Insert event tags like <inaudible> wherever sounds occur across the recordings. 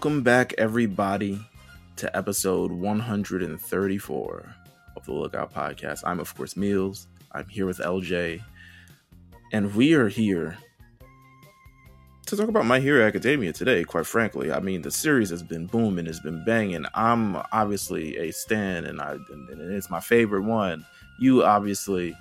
Welcome back, everybody, to episode 134 of the Lookout Podcast. I'm, of course, Meelz. I'm here with LJ, and we are here to talk about My Hero Academia today. Quite frankly, I mean, the series has been booming, has been banging. I'm obviously a stan, and I and it's my favorite one. You obviously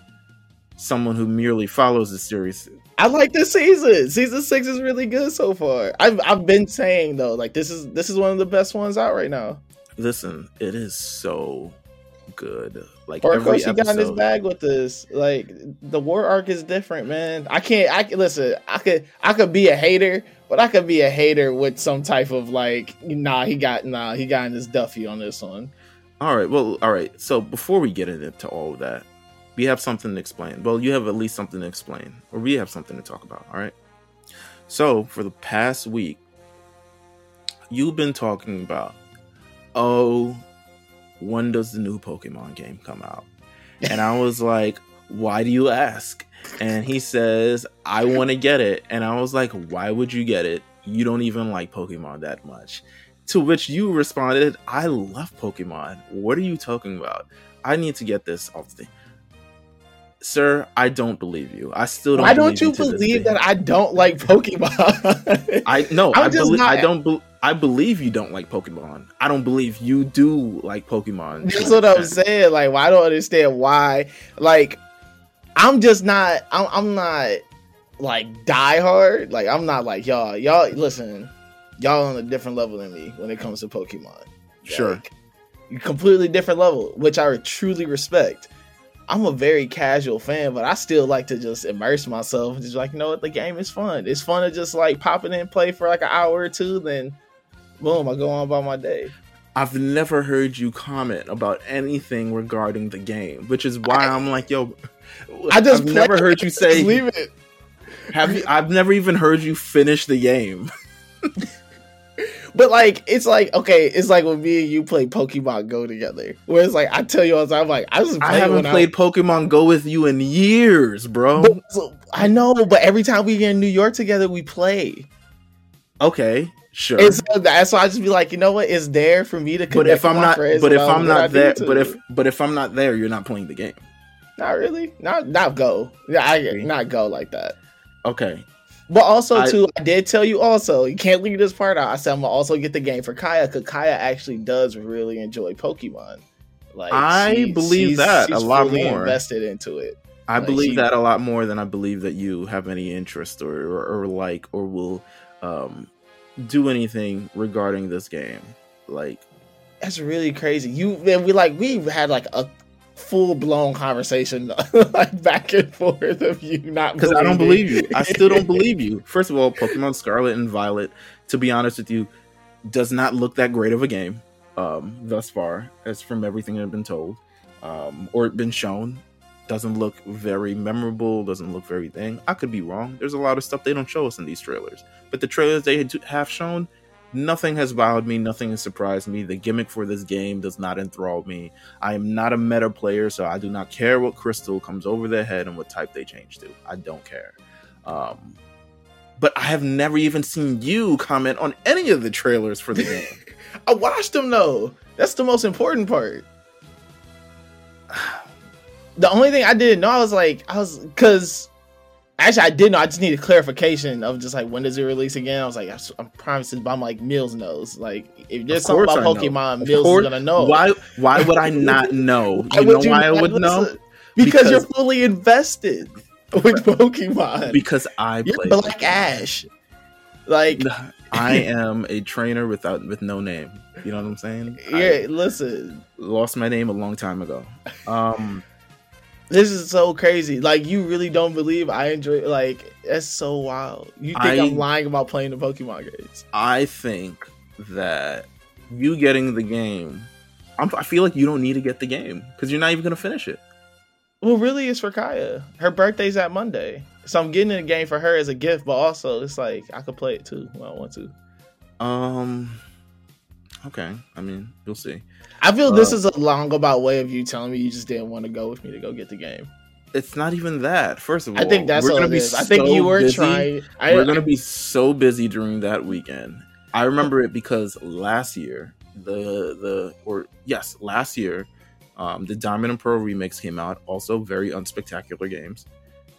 someone who merely follows the series. I like this season. Season six is really good so far. I've I've been saying though, like this is this is one of the best ones out right now. Listen, it is so good. Like of course, he got in his bag with this. Like the war arc is different, man. I can't. I listen. I could. I could be a hater, but I could be a hater with some type of like, nah, he got nah, he got in his Duffy on this one. All right. Well, all right. So before we get into all of that, we have something to explain. Well, you have at least something to explain, or we have something to talk about. All right. So for the past week, you've been talking about, oh, when does the new Pokemon game come out? And I was like, why do you ask? And he says, I want to get it. And I was like, why would you get it? You don't even like Pokemon that much. To which you responded, I love Pokemon. What are you talking about? I need to get this off the sir, I don't believe you. I still don't. Why don't you believe that I don't like Pokemon? I no, <laughs> I, believe. I don't. Be- I believe you don't like Pokemon. I don't believe you do like Pokemon. That's what I'm saying. Like, well, I don't understand why. Like, I'm just not. I'm, I'm not like die hard. Like, I'm not like y'all. Y'all listen. Y'all on a different level than me when it comes to Pokemon. Sure. Like, completely different level, which I truly respect. I'm a very casual fan, but I still like to just immerse myself. Just like, you know what, the game is fun. It's fun to just like pop it in and play for like an hour or two, then boom, I go on about my day. I've never heard you comment about anything regarding the game, which is why I, am like, yo, I just I've never heard you say leave it. Have you? I've never even heard you finish the game. <laughs> But like, it's like okay, it's like when me and you play Pokemon Go together. Where it's like I tell you all the time, I'm like I was. I haven't played I, Pokemon Go with you in years, bro. But, so, I know, but every time we get in New York together, we play. Okay, sure. And so that's why I just be like, you know what? It's there for me to. But if I'm not, but if I'm not there, but if but if I'm not there, you're not playing the game. Not really. Not not go. Yeah, I not go like that. Okay, but also, I, too, I did tell you also, you can't leave this part out. I said I'm gonna also get the game for Kaya because Kaya actually does really enjoy Pokemon. Like I she, believe she's, that she's a lot more invested into it. I like believe she, that a lot more than I believe that you have any interest or or, or like or will um, do anything regarding this game. Like that's really crazy. You and we like we had like a full blown conversation <laughs> like back and forth of you not because I don't believe you. I still don't believe you. <laughs> First of all, Pokemon Scarlet and Violet, to be honest with you, does not look that great of a game um, thus far, as from everything I've been told um, or been shown. Doesn't look very memorable. Doesn't look very thing. I could be wrong. There's a lot of stuff they don't show us in these trailers, but the trailers they have shown Nothing has wowed me, nothing has surprised me. The gimmick for this game does not enthrall me. I am not a meta player, so I do not care what crystal comes over their head and what type they change to. I don't care. Um, but I have never even seen you comment on any of the trailers for the <laughs> game. I watched them though. That's the most important part. <sighs> the only thing I didn't know, I was like, I was because Actually, I did know. I just need a clarification of just like when does it release again. I was like, I'm promising, but I'm like Meelz knows. Like, if there's something about I Pokemon, know. Meelz is gonna know. Why? Why would I <laughs> not know? You know you why I would know? Because, because, you're fully invested <laughs> with Pokemon. Because I play you're Black Ash. Like, I <laughs> am a trainer without with no name. You know what I'm saying? Yeah. I listen, lost my name a long time ago. Um. This is so crazy. Like you really don't believe I enjoy like that's so wild. You think I, am lying about playing the Pokemon games? I think that you getting the game, I'm, i feel like you don't need to get the game because you're not even gonna finish it. Well, really, it's for Kaya. Her birthday's that Monday, so I'm getting the game for her as a gift. But also, it's like I could play it too when I want to. Um. Okay, I mean, you'll see. I feel uh, this is a long about way of you telling me you just didn't want to go with me to go get the game. It's not even that. First of all, I think that's we're gonna be. So I think you were busy. trying. I, we're gonna be so busy during that weekend I remember it because last year, the the or yes, last year, um, the Diamond and Pearl remix came out. Also, very unspectacular games,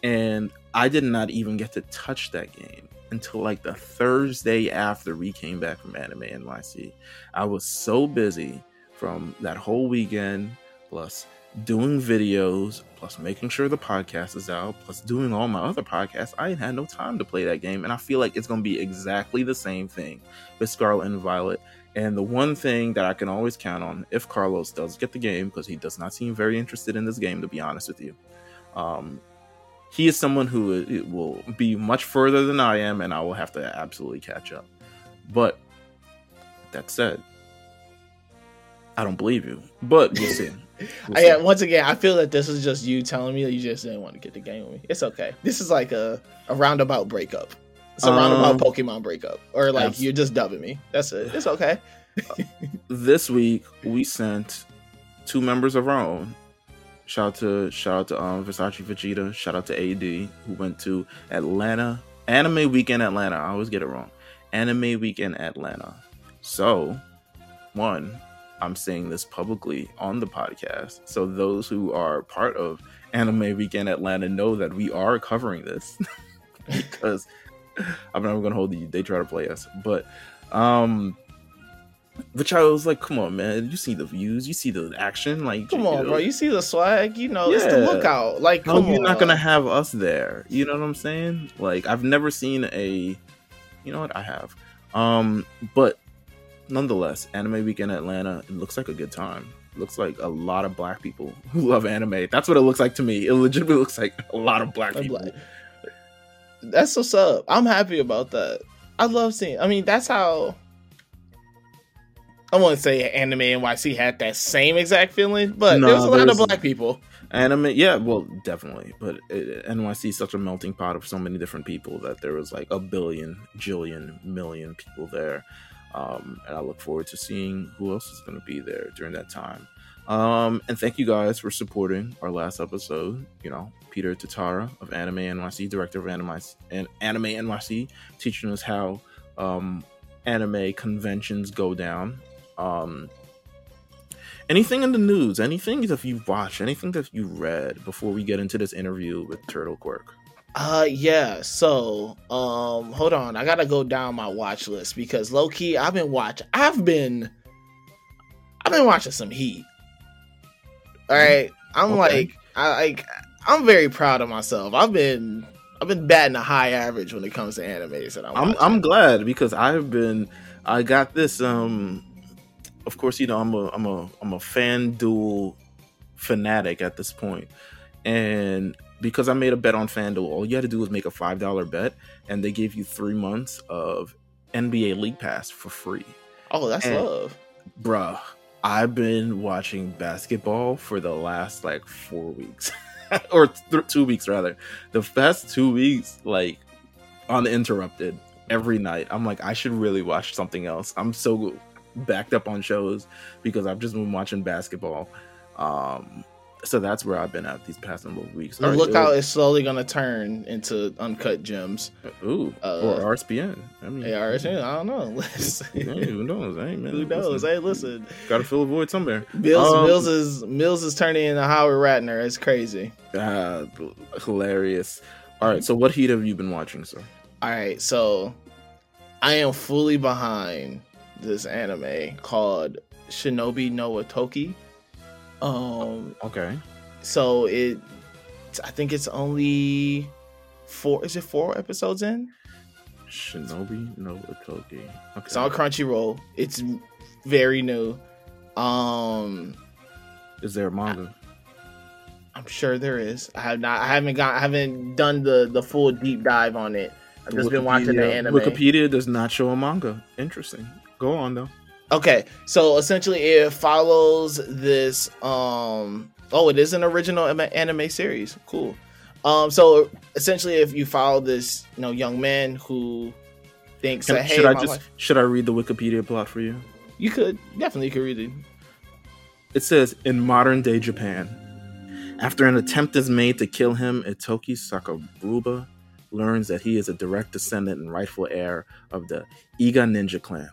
and I did not even get to touch that game until like the Thursday after we came back from Anime NYC. I was so busy from that whole weekend, plus doing videos, plus making sure the podcast is out, plus doing all my other podcasts, I had no time to play that game. And I feel like it's going to be exactly the same thing with Scarlet and Violet. And the one thing that I can always count on, if Carlos does get the game, because he does not seem very interested in this game, to be honest with you, um, he is someone who will be much further than I am, and I will have to absolutely catch up. But that said, I don't believe you, but we'll see. <laughs> We'll see. I, once again, I feel that this is just you telling me that you just didn't want to get the game with me. It's okay. This is like a, a roundabout breakup. It's a um, roundabout Pokemon breakup, or like you're just dubbing me. That's it. It's okay. <laughs> this week we sent two members of our own. Shout out to shout out to um, Versace Vegeta. Shout out to AD who went to Atlanta Anime Weekend Atlanta. I always get it wrong. Anime Weekend Atlanta. So, one, I'm saying this publicly on the podcast. So those who are part of Anime Weekend Atlanta know that we are covering this <laughs> because I'm not going to hold you. They try to play us, but um, which I was like, come on, man, you see the views, you see the action, like come on, know. bro, you see the swag, you know, yeah. it's the lookout. Like, come you're not gonna have us there. You know what I'm saying? Like, I've never seen a, you know what, I have, um, but nonetheless, Anime Weekend Atlanta, it looks like a good time. Looks like a lot of black people <laughs> who love anime. That's what it looks like to me. It legitimately looks like a lot of black people. Black. That's what's up. I'm happy about that. I love seeing. I mean, that's how. I won't say Anime NYC had that same exact feeling, but no, there was a lot of black people. Anime, yeah, well, definitely. But it, NYC is such a melting pot of so many different people that there was like a billion, jillion, million people there. Um, and I look forward to seeing who else is going to be there during that time. Um, and thank you guys for supporting our last episode. You know, Peter Tatara of Anime NYC, director of Anime, and Anime NYC, teaching us how um, anime conventions go down. Um, anything in the news, anything that you've watched, anything that you read before we get into this interview with Turtle Quirk? Uh yeah, so um hold on, I gotta go down my watch list because low key I've been watching I've been I've been watching some heat. All right. I'm okay. like I like I'm very proud of myself. I've been I've been batting a high average when it comes to animes and I'm I'm, I'm glad because I've been I got this um of course you know I'm a I'm a I'm a fan FanDuel fanatic at this point and because I made a bet on FanDuel, all you had to do was make a five dollar bet, and they gave you three months of NBA League Pass for free. Oh, that's and, love, bruh. I've been watching basketball for the last like four weeks, <laughs> or th- two weeks rather. The past two weeks, like uninterrupted every night. I'm like, I should really watch something else. I'm so backed up on shows because I've just been watching basketball. Um, so that's where I've been at these past number of weeks. The right, lookout is slowly going to turn into uncut gems. Ooh, uh, or RSPN. I mean, yeah, RSPN. I don't know. <laughs> hey, who knows? Hey, man, who knows? Listen. Hey, listen. Got to fill a void somewhere. Meelz, um, Meelz is Meelz is turning into Howard Ratner. It's crazy. Uh, hilarious. All right, so what heat have you been watching, sir? All right, so I am fully behind this anime called Shinobi no Ittoki. Um, okay. So it, I think it's only four. Is it four episodes in? Shinobi no Ittoki. Okay. It's on Crunchyroll. It's very new. Um, is there a manga? I, am sure there is. I have not. I haven't got. I haven't done the the full deep dive on it. I've just Wikipedia, been watching the anime. Wikipedia does not show a manga. Interesting. Go on though. Okay, so essentially it follows this. Um, oh, it is an original anime series. Cool. Um, so essentially, if you follow this, you know, young man who thinks Can, that hey, should I just life, should I read the Wikipedia plot for you? You could definitely you could read it. It says in modern day Japan, after an attempt is made to kill him, Ittoki Sakaburuba learns that he is a direct descendant and rightful heir of the Iga Ninja clan.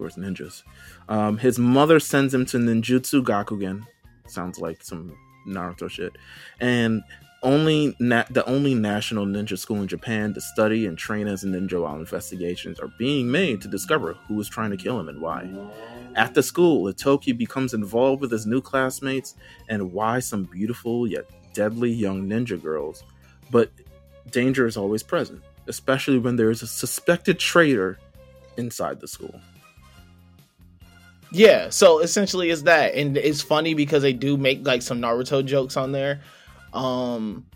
Course, ninjas. Um, his mother sends him to Ninjutsu Gakuen. Sounds like some Naruto shit. And only na- the only national ninja school in Japan to study and train as a ninja while investigations are being made to discover who is trying to kill him and why. At the school, Ittoki becomes involved with his new classmates and why some beautiful yet deadly young ninja girls. But danger is always present, especially when there is a suspected traitor inside the school. Yeah, so essentially it's that. And it's funny because they do make like some Naruto jokes on there. Um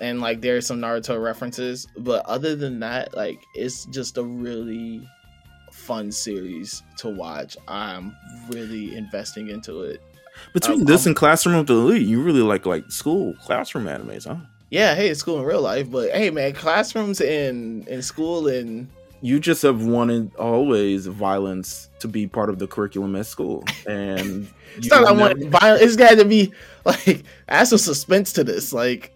and like there's some Naruto references, but other than that, like it's just a really fun series to watch. I'm really investing into it. Between um, this and Classroom of the Elite, you really like like school classroom animes, huh? Yeah, hey, it's school in real life, but hey, man, classrooms in in school and you just have wanted always violence to be part of the curriculum at school, and <laughs> it's not I want violence. It's got to be like add some suspense to this. Like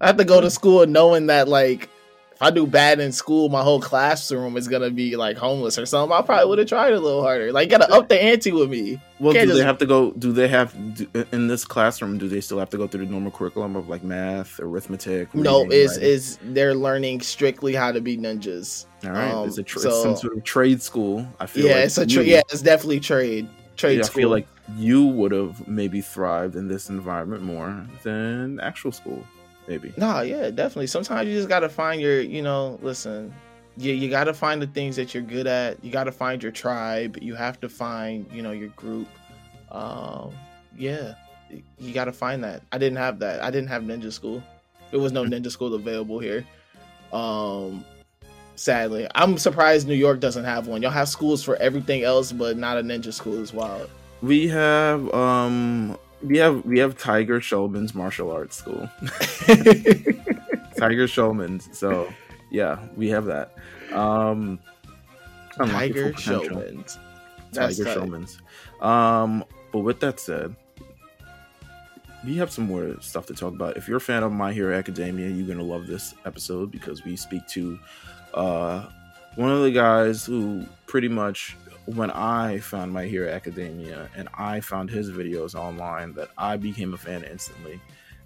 I have to go to school knowing that like if I do bad in school, my whole classroom is gonna be like homeless or something. I probably would have tried a little harder. Like, gotta up the ante with me. Well, Can't do just... they have to go? Do they have do, in this classroom? Do they still have to go through the normal curriculum of like math, arithmetic? no, is is they're learning strictly how to be ninjas. All right, um, it's a tra- so, some sort of trade school. I feel yeah, like it's a tra- yeah, it's definitely trade trade. Yeah, I feel like you would have maybe thrived in this environment more than actual school maybe. Nah, yeah, definitely. Sometimes you just gotta find your, you know, listen, you, you gotta find the things that you're good at. You gotta find your tribe. You have to find, you know, your group. Um, yeah, you gotta find that. I didn't have that. I didn't have ninja school. There was no <laughs> ninja school available here. Um, sadly, I'm surprised New York doesn't have one. Y'all have schools for everything else, but not a ninja school as well. We have um we have we have Tiger Schulmann's martial arts school. <laughs> Tiger Schulmann's. So yeah, we have that. Um Tiger Schulmann's. Tiger Schulmann's. Um, but with that said, we have some more stuff to talk about. If you're a fan of My Hero Academia, you're gonna love this episode because we speak to uh one of the guys who pretty much when I found My Hero Academia and I found his videos online that I became a fan instantly.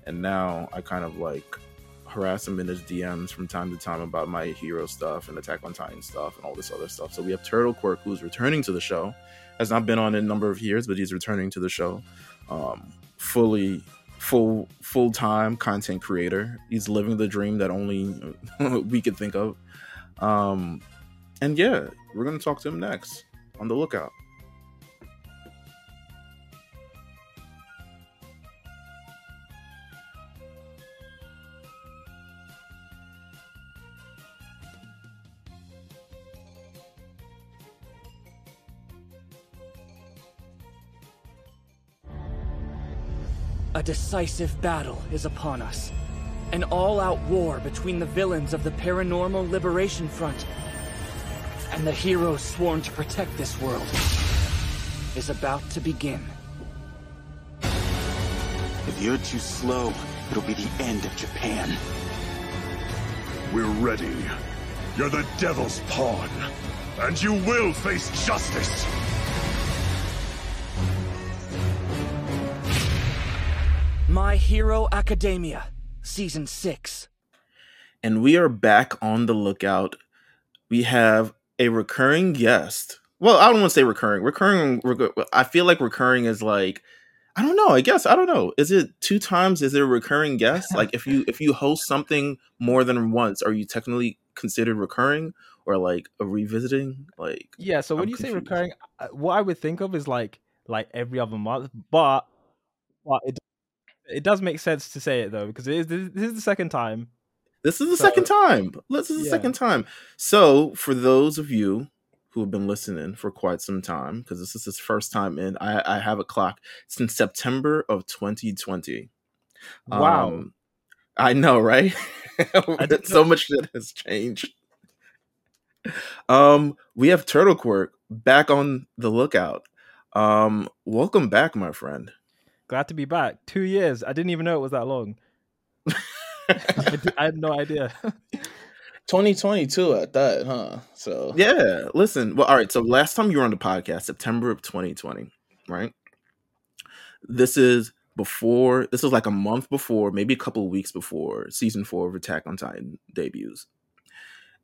And now I kind of like harass him in his DMs from time to time about my hero stuff and Attack on Titan stuff and all this other stuff. So we have Turtle Quirk who's returning to the show. Has not been on in a number of years, but he's returning to the show. Um, fully full full time content creator. He's living the dream that only <laughs> we could think of. Um, and yeah, we're gonna talk to him next on the lookout. A decisive battle is upon us. An all-out war between the villains of the Paranormal Liberation Front and the heroes sworn to protect this world is about to begin. If you're too slow, it'll be the end of Japan. We're ready. You're the Devil's Pawn, and you will face justice! My Hero Academia, Season 6. And we are back on the lookout. We have a recurring guest. Well, I don't want to say recurring. Recurring, I feel like recurring is like I don't know. I guess I don't know. Is it two times? Is it a recurring guest? <laughs> like if you if you host something more than once, are you technically considered recurring or like a revisiting? Like yeah. So when I'm you confused. say recurring, uh, what I would think of is like like every other month, but but it it does make sense to say it though because it is this is the second time this is the so, second time. This is the yeah. second time. So, for those of you who have been listening for quite some time, because this is his first time in, I, I have a clock since September of 2020. Wow. Um, I know, right? <laughs> so much shit has changed. Um, we have Turtle Quirk back on the lookout. Um, welcome back, my friend. Glad to be back. Two years. I didn't even know it was that long. <laughs> <laughs> I, had no idea. 2022 at that, huh? So Yeah, listen. Well, all right. So last time you were on the podcast, September of 2020, right? This is before. This is like a month before, maybe a couple of weeks before season four of Attack on Titan debuts.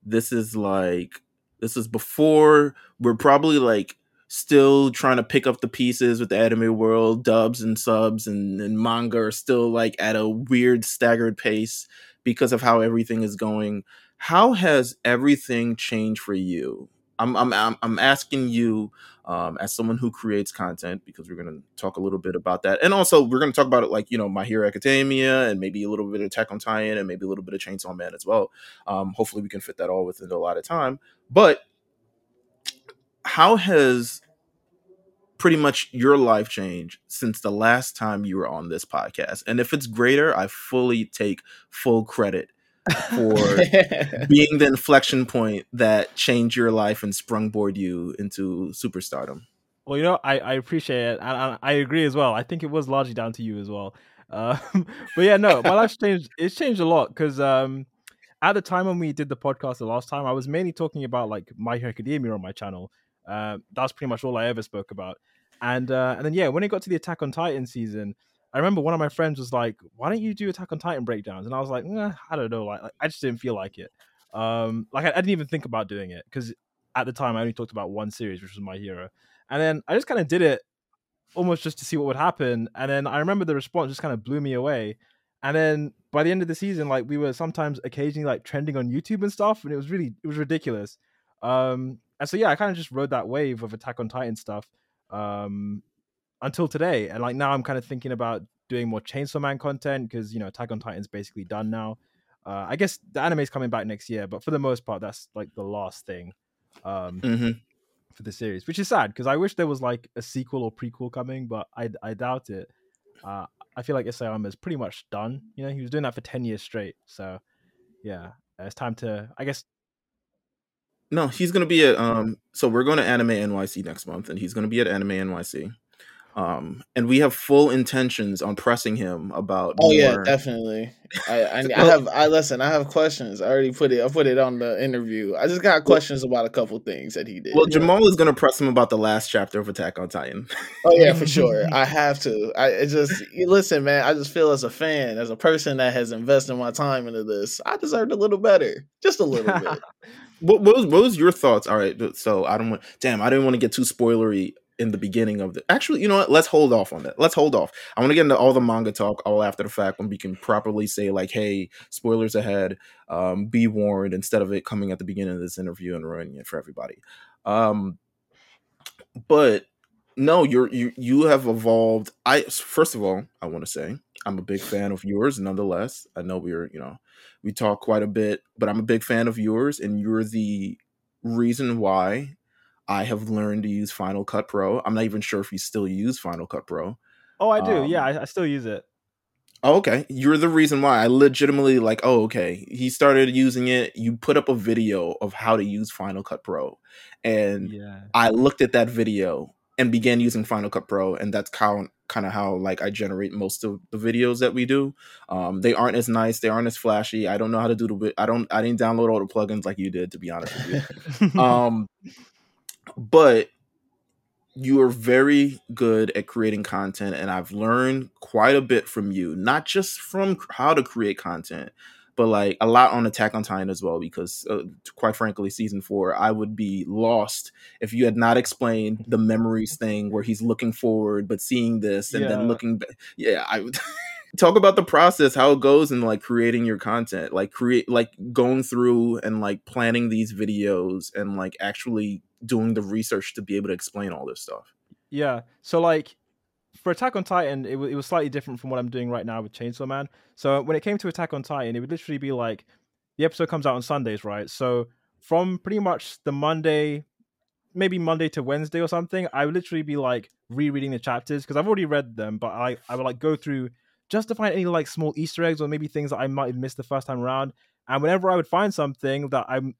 This is like this is before we're probably like still trying to pick up the pieces with the anime world dubs and subs and, and manga are still like at a weird staggered pace because of how everything is going. How has everything changed for you? I'm i'm i'm, asking you um, as someone who creates content because we're going to talk a little bit about that. And also we're going to talk about it like you know my hero academia and maybe a little bit of attack on titan and maybe a little bit of chainsaw man as well. Um, hopefully we can fit that all within a lot of time. But how has pretty much your life changed since the last time you were on this podcast and if it's greater i fully take full credit for <laughs> being the inflection point that changed your life and sprungboard you into superstardom. Well, you know, I, I appreciate it, and I, I agree as well. I think it was largely down to you as well. Um, <laughs> but yeah, no, my life's changed. It's changed a lot because um, at the time when we did the podcast the last time, I was mainly talking about like My Hero Academia on my channel. Uh, that's pretty much all I ever spoke about. And uh, and then yeah, when it got to the Attack on Titan season, I remember one of my friends was like, "Why don't you do Attack on Titan breakdowns?" And I was like, nah, "I don't know, like, like, I just didn't feel like it." Um, like I, I didn't even think about doing it because at the time I only talked about one series, which was My Hero, and then I just kind of did it almost just to see what would happen. And then I remember the response just kind of blew me away. And then by the end of the season, like we were sometimes occasionally like trending on YouTube and stuff, and it was really it was ridiculous. Um, and so yeah, I kind of just rode that wave of Attack on Titan stuff. Um, until today. And like now I'm kind of thinking about doing more Chainsaw Man content because you know Attack on Titan's basically done now. Uh, I guess the anime's coming back next year, but for the most part, that's like the last thing um, mm-hmm. for the series, which is sad because I wish there was like a sequel or prequel coming, but I I doubt it. Uh, I feel like Isayama is pretty much done. You know, he was doing that for ten years straight, so yeah, it's time to I guess no, he's gonna be at um. So we're going to Anime NYC next month, and he's gonna be at Anime NYC. Um, and we have full intentions on pressing him about. Oh more. yeah, definitely. I, I, <laughs> I have I listen. I have questions. I already put it. I put it on the interview. I just got questions about a couple things that he did. Well, Jamal is going to press him about the last chapter of Attack on Titan. oh yeah, for <laughs> sure. I have to. I it just listen, man. I just feel as a fan, as a person that has invested my time into this, I deserved a little better, just a little bit. <laughs> what, what was what was your thoughts? All right, so I don't want. Damn, I didn't want to get too spoilery in the beginning of the actually you know what? Let's hold off on that. Let's hold off. I want to get into all the manga talk all after the fact when we can properly say like hey spoilers ahead um be warned instead of it coming at the beginning of this interview and ruining it for everybody. Um but no you're you you have evolved. I first of all i want to say i'm a big fan of yours nonetheless. I know we're you know we talk quite a bit but i'm a big fan of yours and you're the reason why I have learned to use Final Cut Pro. I'm not even sure if you still use Final Cut Pro. Oh, I do. Um, yeah, I, I, still use it. Oh, okay. You're the reason why I legitimately like, oh, okay. He started using it. You put up a video of how to use Final Cut Pro. And yeah. I looked at that video and began using Final Cut Pro. And that's how kind of how like I generate most of the videos that we do. Um, they aren't as nice, they aren't as flashy. I don't know how to do the I don't I didn't download all the plugins like you did to be honest with you. <laughs> um but you are very good at creating content and i've learned quite a bit from you not just from how to create content but like a lot on attack on titan as well because uh, quite frankly season four i would be lost if you had not explained the memories thing where he's looking forward but seeing this and yeah. then looking back yeah i would <laughs> talk about the process how it goes in like creating your content like create like going through and like planning these videos and like actually doing the research to be able to explain all this stuff. Yeah. So like for Attack on Titan, it, w- it was slightly different from what I'm doing right now with Chainsaw Man. So when it came to Attack on Titan, it would literally be like the episode comes out on Sundays, right? So from pretty much the Monday, maybe Monday to Wednesday or something, I would literally be like rereading the chapters because I've already read them, but I I would like go through just to find any like small Easter eggs or maybe things that I might have missed the first time around. And whenever I would find something that I'm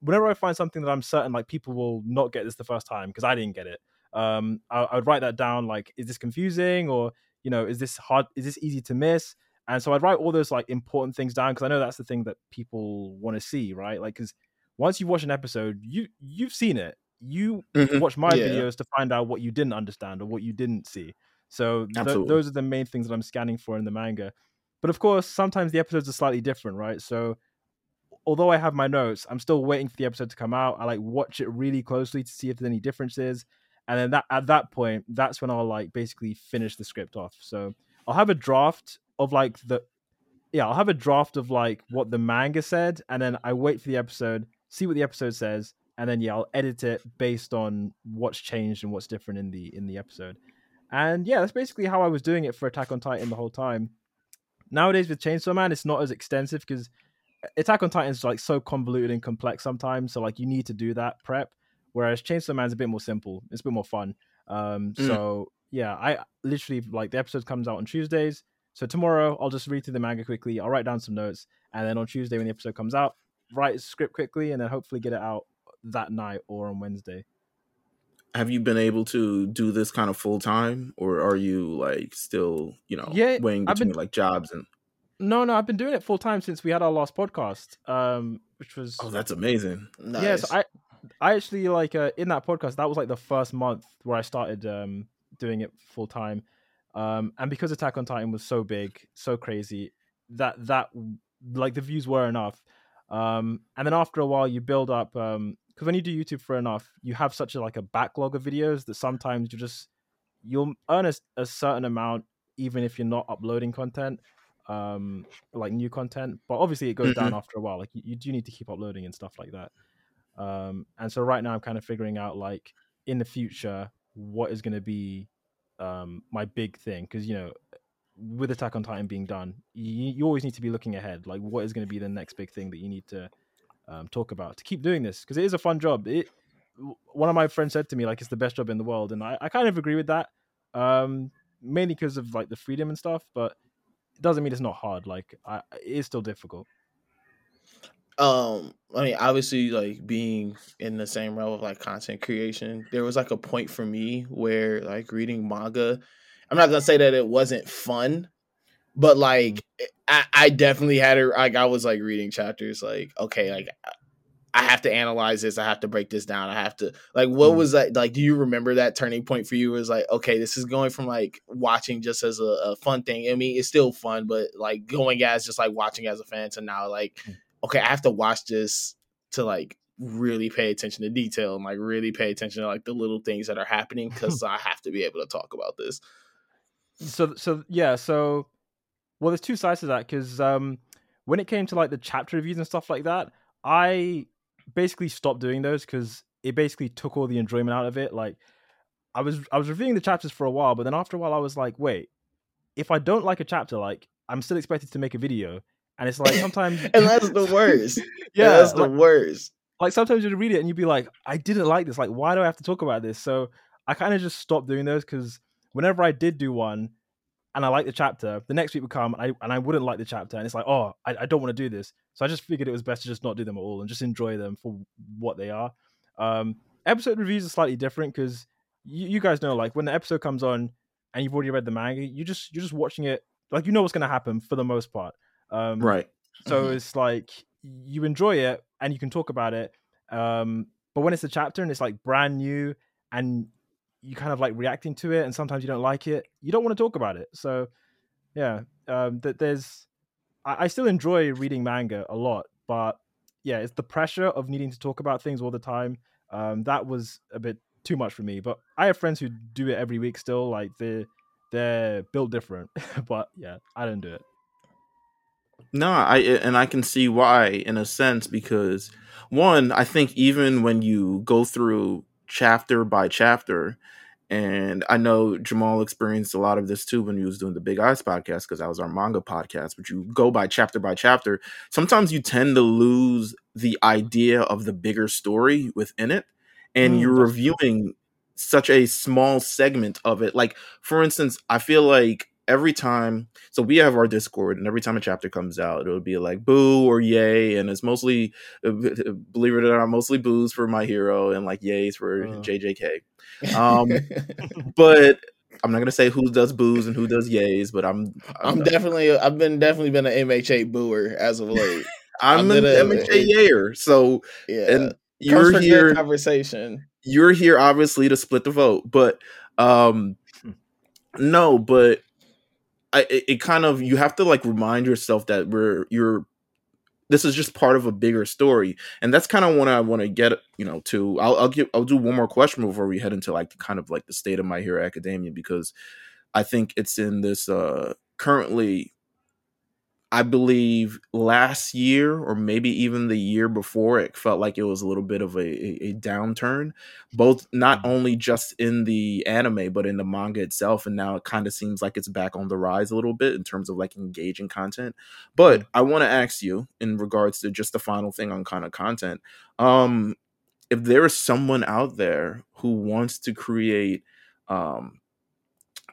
whenever I find something that I'm certain like people will not get this the first time because I didn't get it, um, I, I, would write that down. Like, is this confusing or you know, is this hard? Is this easy to miss? And so I'd write all those like important things down because I know that's the thing that people want to see, right? Like, because once you've watched an episode, you you've seen it. You Mhm. watch my Yeah. videos to find out what you didn't understand or what you didn't see. So th- those are the main things that I'm scanning for in the manga. But of course, sometimes the episodes are slightly different, right? So although I have my notes, I'm still waiting for the episode to come out. I like watch it really closely to see if there's any differences. And then that at that point, that's when I'll like basically finish the script off. So I'll have a draft of like the yeah, I'll have a draft of like what the manga said, and then I wait for the episode, see what the episode says, and then yeah, I'll edit it based on what's changed and what's different in the in the episode. And yeah, that's basically how I was doing it for Attack on Titan the whole time. Nowadays with Chainsaw Man, it's not as extensive because Attack on Titan is like so convoluted and complex sometimes. So like you need to do that prep. Whereas Chainsaw Man's a bit more simple. It's a bit more fun. Um, Mm. so yeah, I literally like the episode comes out on Tuesdays. So tomorrow I'll just read through the manga quickly. I'll write down some notes, and then on Tuesday when the episode comes out, write a script quickly, and then hopefully get it out that night or on Wednesday. Have you been able to do this kind of full time, or are you like still, you know, Yeah, weighing I've been- between like jobs and? No, no, I've been doing it full time since we had our last podcast, um, which was Oh, that's amazing. Nice. yeah. So I, I actually like uh, in that podcast that was like the first month where I started um, doing it full time, um, and because Attack on Titan was so big, so crazy that that like the views were enough, um, and then after a while you build up because when you do YouTube for enough, you have such a like a backlog of videos that sometimes you just you'll earn a, a certain amount even if you're not uploading content um like new content. But obviously it goes down after a while. Like you, you do need to keep uploading and stuff like that um and so right now i'm kind of figuring out like in the future what is going to be um my big thing because you know with attack on titan being done you, you always need to be looking ahead like what is going to be the next big thing that you need to um, talk about to keep doing this because it is a fun job. It one of my friends said to me like it's the best job in the world and i, I kind of agree with that um mainly because of like the freedom and stuff but it doesn't mean it's not hard like I, it is still difficult um i mean obviously like being in the same realm of like content creation there was like a point for me where like reading manga i'm not gonna say that it wasn't fun but like i, I definitely had it like i was like reading chapters like okay like i have to analyze this i have to break this down i have to like what Mhm. was that like do you remember that turning point for you? It was like okay this is going from like watching just as a, a fun thing i mean it's still fun but like going as just like watching as a fan to now like okay, I have to watch this to like really pay attention to detail and like really pay attention to like the little things that are happening because <laughs> I have to be able to talk about this. so so yeah so well there's two sides to that because um when it came to like the chapter reviews and stuff like that i basically stopped doing those because it basically took all the enjoyment out of it like i was i was reviewing the chapters for a while but then after a while i was like wait if i don't like a chapter like i'm still expected to make a video and it's like sometimes <laughs> and that's the worst. <laughs> yeah that's the like, worst. like sometimes you'd read it and you'd be like, I didn't like this. Like, why do I have to talk about this? So I kind of just stopped doing those because whenever I did do one and I liked the chapter, the next week would come and I and I wouldn't like the chapter, and it's like, oh, I, I don't want to do this. So I just figured it was best to just not do them at all and just enjoy them for what they are. Um, episode reviews are slightly different because you, you guys know, like when the episode comes on and you've already read the manga, you just you're just watching it like you know what's going to happen for the most part. Um, Right. so Mhm. it's like you enjoy it and you can talk about it. Um, but when it's a chapter and it's like brand new and you kind of like reacting to it and sometimes you don't like it, you don't want to talk about it. So yeah, um, that there's I, I still enjoy reading manga a lot, but yeah, it's the pressure of needing to talk about things all the time. Um, that was a bit too much for me. But I have friends who do it every week still. Like they they're built different. <laughs> but yeah, I don't do it. No, I and I can see why in a sense because one, I think even when you go through chapter by chapter, and I know Jamal experienced a lot of this too when he was doing the Big Eyes podcast because that was our manga podcast. But you go by chapter by chapter, sometimes you tend to lose the idea of the bigger story within it, and Mm, you're reviewing such a small segment of it. Like for instance, I feel like every time so we have our discord and every time a chapter comes out it'll be like boo or yay and it's mostly uh, believe it or not mostly boos for my hero and like yays for Uh. jjk <laughs> um but I'm not gonna say who does boos and who does yays, but I'm I'm, I'm definitely I've been definitely been an MHA booer as of late. I'm, I'm an MHA yayer, so yeah. And you're here conversation. You're here obviously to split the vote, but um, hmm. no, but I, it, it kind of you have to like remind yourself that we're you're this is just part of a bigger story and that's kind of what i want to get you know to. I'll i'll give i'll do one more question before we head into like the kind of like the state of my hero academia because i think it's in this uh currently I believe last year or maybe even the year before, it felt like it was a little bit of a, a, downturn, both not mm-hmm. only just in the anime, but in the manga itself. And now it kind of seems like it's back on the rise a little bit in terms of like engaging content. But mm-hmm. I want to ask you in regards to just the final thing on kind of content. Um, if there is someone out there who wants to create um,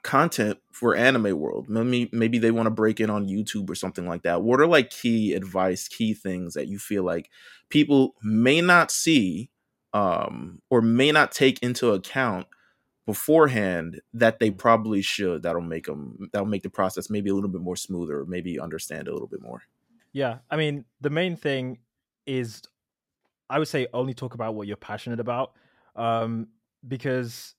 content for anime world. Maybe maybe they want to break in on youtube or something like that. What are like key advice key things that you feel like people may not see um or may not take into account beforehand that they probably should that'll make them that'll make the process maybe a little bit more smoother maybe understand a little bit more? Yeah i mean the main thing is i would say only talk about what you're passionate about um because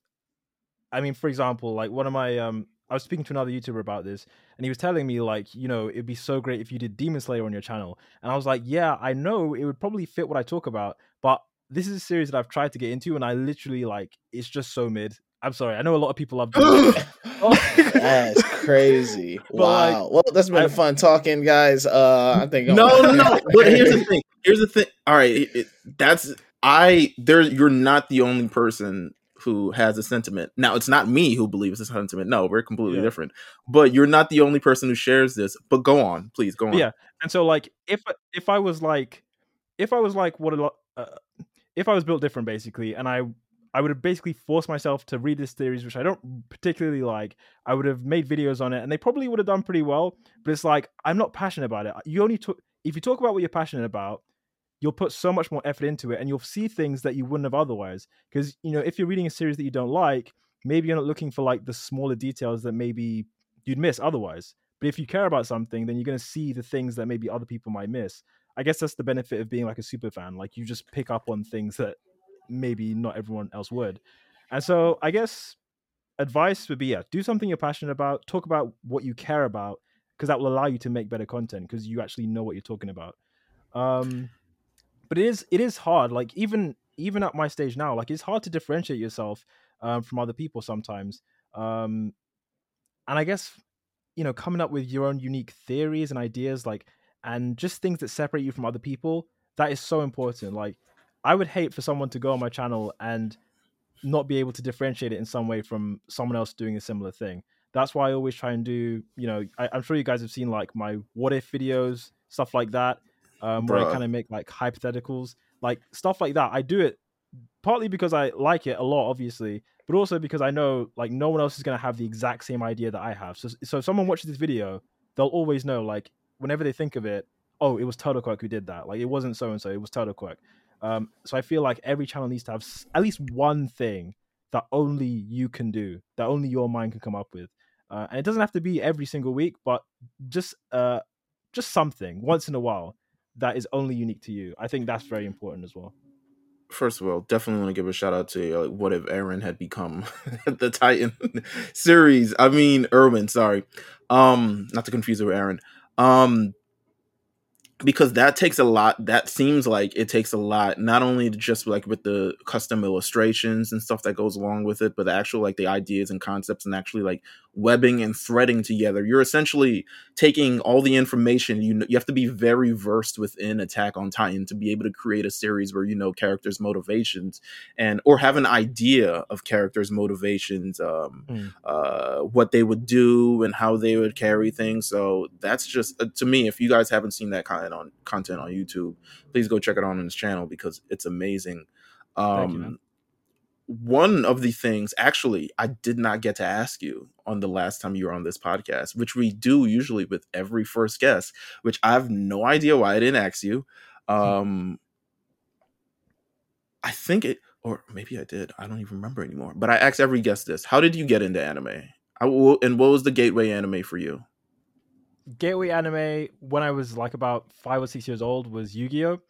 I mean, for example, like one of my um I was speaking to another YouTuber about this, and he was telling me like, you know, it'd be so great if you did Demon Slayer on your channel. And I was like, yeah, I know it would probably fit what I talk about, but this is a series that I've tried to get into, and I literally like it's just so mid. I'm sorry, I know a lot of people love. <laughs> That's <laughs> crazy! wow. Like, well, that's been I, fun talking, guys. Uh, I think no, no, no. <laughs> But here's the thing. Here's the thing. All right, it, it, that's I. There, you're not the only person who has a sentiment. Now, it's not me who believes this sentiment. No, we're completely yeah. different. But you're not the only person who shares this. But go on, please go on. Yeah, and so like if if I was like if I was like what a lot uh, if I was built different basically, and I I would have basically forced myself to read this series, which I don't particularly like. I would have made videos on it, and they probably would have done pretty well. But it's like I'm not passionate about it. You only talk if you talk about what you're passionate about, you'll put so much more effort into it and you'll see things that you wouldn't have otherwise. Because you know if you're reading a series that you don't like maybe you're not looking for like the smaller details that maybe you'd miss otherwise. But if you care about something then you're going to see the things that maybe other people might miss. I guess that's the benefit of being like a super fan like you just pick up on things that maybe not everyone else would. And so i guess advice would be yeah do something you're passionate about talk about what you care about because that will allow you to make better content because you actually know what you're talking about. Um but it is it is hard. Like even even at my stage now, like it's hard to differentiate yourself um, from other people sometimes. Um, and I guess you know coming up with your own unique theories and ideas, like and just things that separate you from other people, that is so important. Like I would hate for someone to go on my channel and not be able to differentiate it in some way from someone else doing a similar thing. That's why I always try and do, you know, I, am sure you guys have seen like my what if videos, stuff like that um, where I kind of make like hypotheticals, like stuff like that. I do it partly because I like it a lot, obviously, but also because I know like no one else is gonna have the exact same idea that I have. So, so if someone watches this video, they'll always know like whenever they think of it, oh, it was Turtlequirk who did that. Like it wasn't so and so, it was Turtlequirk. Um, so I feel like every channel needs to have at least one thing that only you can do, that only your mind can come up with. Uh, and it doesn't have to be every single week, but just uh, just something once in a while that is only unique to you. I think that's very important as well. First of all, definitely want to give a shout out to uh, what if Eren had become <laughs> the Titan <laughs> series. I mean, Erwin, sorry. Um, not to confuse it with Eren, Um, because that takes a lot that seems like it takes a lot not only just like with the custom illustrations and stuff that goes along with it but the actual like the ideas and concepts and actually like webbing and threading together you're essentially taking all the information you you have to be very versed within attack on titan to be able to create a series where you know characters motivations and or have an idea of characters motivations um mm. uh what they would do and how they would carry things so that's just uh, to me if you guys haven't seen that kind content on content on YouTube, please go check it out on his channel because it's amazing. Um, you, one of the things actually I did not get to ask you on the last time you were on this podcast, which we do usually with every first guest, which I have no idea why I didn't ask you. Hmm. Um, I think it, or maybe I did. I don't even remember anymore. But I asked every guest this: How did you get into anime? I will, and what was the gateway anime for you? gateway anime when I was like about five or six years old was Yu-Gi-Oh.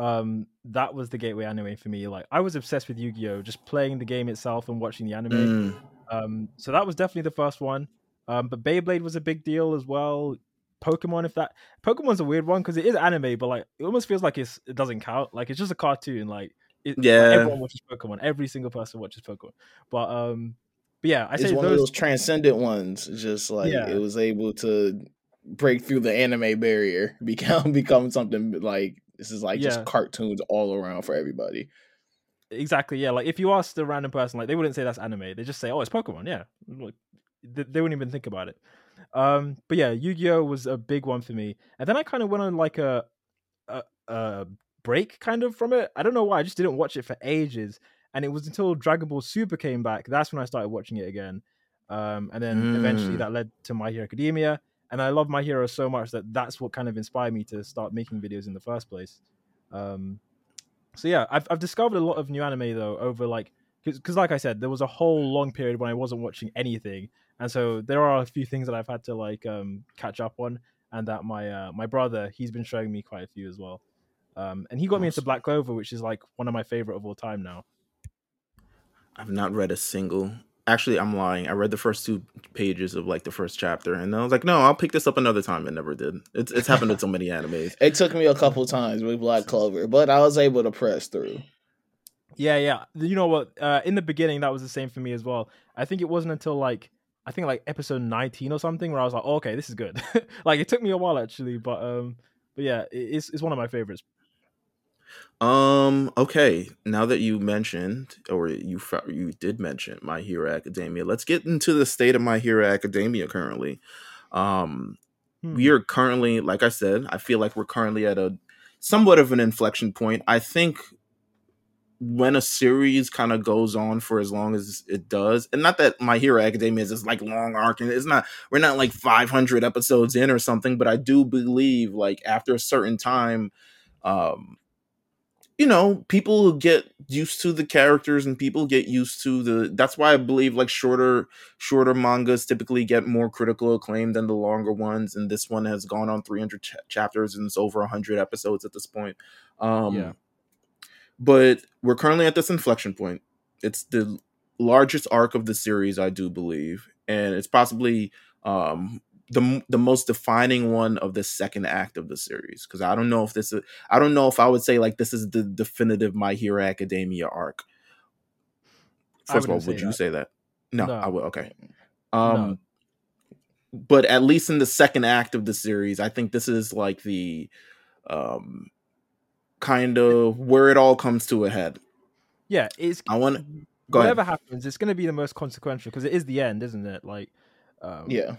Um, that was the gateway anime for me. Like I was obsessed with Yu-Gi-Oh, just playing the game itself and watching the anime. Mm, Um, so that was definitely the first one. Um, but Beyblade was a big deal as well. Pokemon, if that Pokemon's a weird one because it is anime, but like it almost feels like it's it doesn't count. Like it's just a cartoon. Like, it, like, Yeah. everyone watches Pokemon. Every single person watches Pokemon. But um, but yeah, I it's say one those. of those transcendent ones. Just like Yeah. it was able to break through the anime barrier, <laughs> become become something like this is like Yeah. just cartoons all around for everybody. Exactly, yeah. Like if you asked a random person, like they wouldn't say that's anime. They just say, "Oh, it's Pokemon." Yeah, like they, they wouldn't even think about it. Um, but yeah, Yu-Gi-Oh was a big one for me, and then I kind of went on like a, a a break kind of from it. I don't know why. I just didn't watch it for ages, and it was until Dragon Ball Super came back that's when I started watching it again. Um, and then eventually Mm. that led to My Hero Academia, and I love My Hero so much that that's what kind of inspired me to start making videos in the first place. Um, so yeah, I've I've discovered a lot of new anime though over like because like I said, there was a whole long period when I wasn't watching anything, and so there are a few things that I've had to like um catch up on, and that my uh, my brother he's been showing me quite a few as well. Um, and he got me into Black Clover, which is like one of my favorite of all time now. I've not read a single. Actually, I'm lying. I read the first two pages of like the first chapter, and I was like, "No, I'll pick this up another time." It never did. It's it's happened with so many animes. It took me a couple times with Black Clover, but I was able to press through. Yeah, yeah. You know what? Uh, in the beginning, that was the same for me as well. I think it wasn't until like I think like episode 19 or something where I was like, oh, okay, this is good. <laughs> like it took me a while actually, but um, but yeah, it's it's one of my favorites. Um. Okay. Now that you mentioned, or you fo- you did mention My Hero Academia, let's get into the state of My Hero Academia currently. Um, Hmm. we are currently, like I said, I feel like we're currently at a somewhat of an inflection point. I think when a series kind of goes on for as long as it does, and not that My Hero Academia is this like long arc, and it's not we're not like 500 episodes in or something, but I do believe like after a certain time, um, you know, people get used to the characters and people get used to the. That's why I believe like shorter shorter mangas typically get more critical acclaim than the longer ones, and this one has gone on 300 ch- chapters and it's over 100 episodes at this point. Um, Yeah. but we're currently at this inflection point. It's the largest arc of the series, I do believe, and it's possibly um, the the most defining one of the second act of the series. Because I don't know if this is, I don't know if I would say like this is the definitive My Hero Academia arc. First of all, wouldn't you that. say that? No, No. I would. Okay. Um, but at least in the second act of the series, I think this is like the um kind of where it all comes to a head. Yeah, it's I want go whatever ahead. happens, it's going to be the most consequential because it is the end, isn't it? Like, um, Yeah.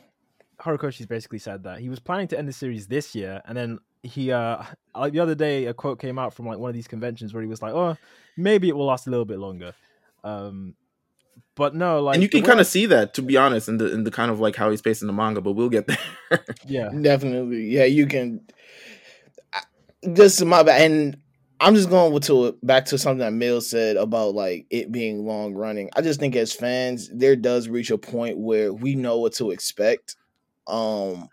Horikoshi's basically said that he was planning to end the series this year, and then he, uh, like <laughs> the other day, a quote came out from like one of these conventions where he was like, "Oh, maybe it will last a little bit longer." Um, but no, like, and you can kind of see that, to be honest, in the in the kind of like how he's pacing the manga. But we'll get there. <laughs> yeah, Definitely. Yeah, you can. I- This is my bad. And I'm just going to it back to something that Meelz said about like it being long running. I just think as fans, there does reach a point where we know what to expect. Um,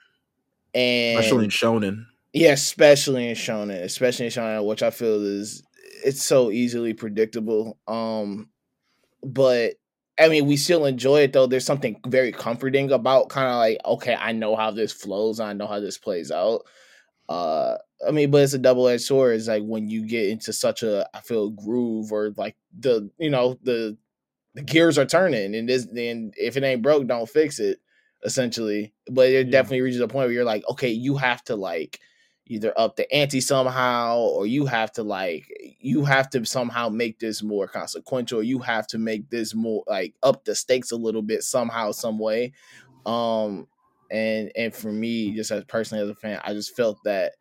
and Especially in Shonen. yeah, especially in shonen, especially in shonen, which I feel is it's so easily predictable. Um, but I mean, we still enjoy it though. There's something very comforting about kind of like, okay, I know how this flows, I know how this plays out. Uh, I mean, but it's a double edged sword. It's like when you get into such a, I feel groove or like the, you know, the the gears are turning, and this, then if it ain't broke, don't fix it. Essentially, but it Yeah. definitely reaches a point where you're like, okay, you have to like either up the ante somehow or you have to like you have to somehow make this more consequential you have to make this more like up the stakes a little bit somehow some way um and and for me just as personally as a fan i just felt that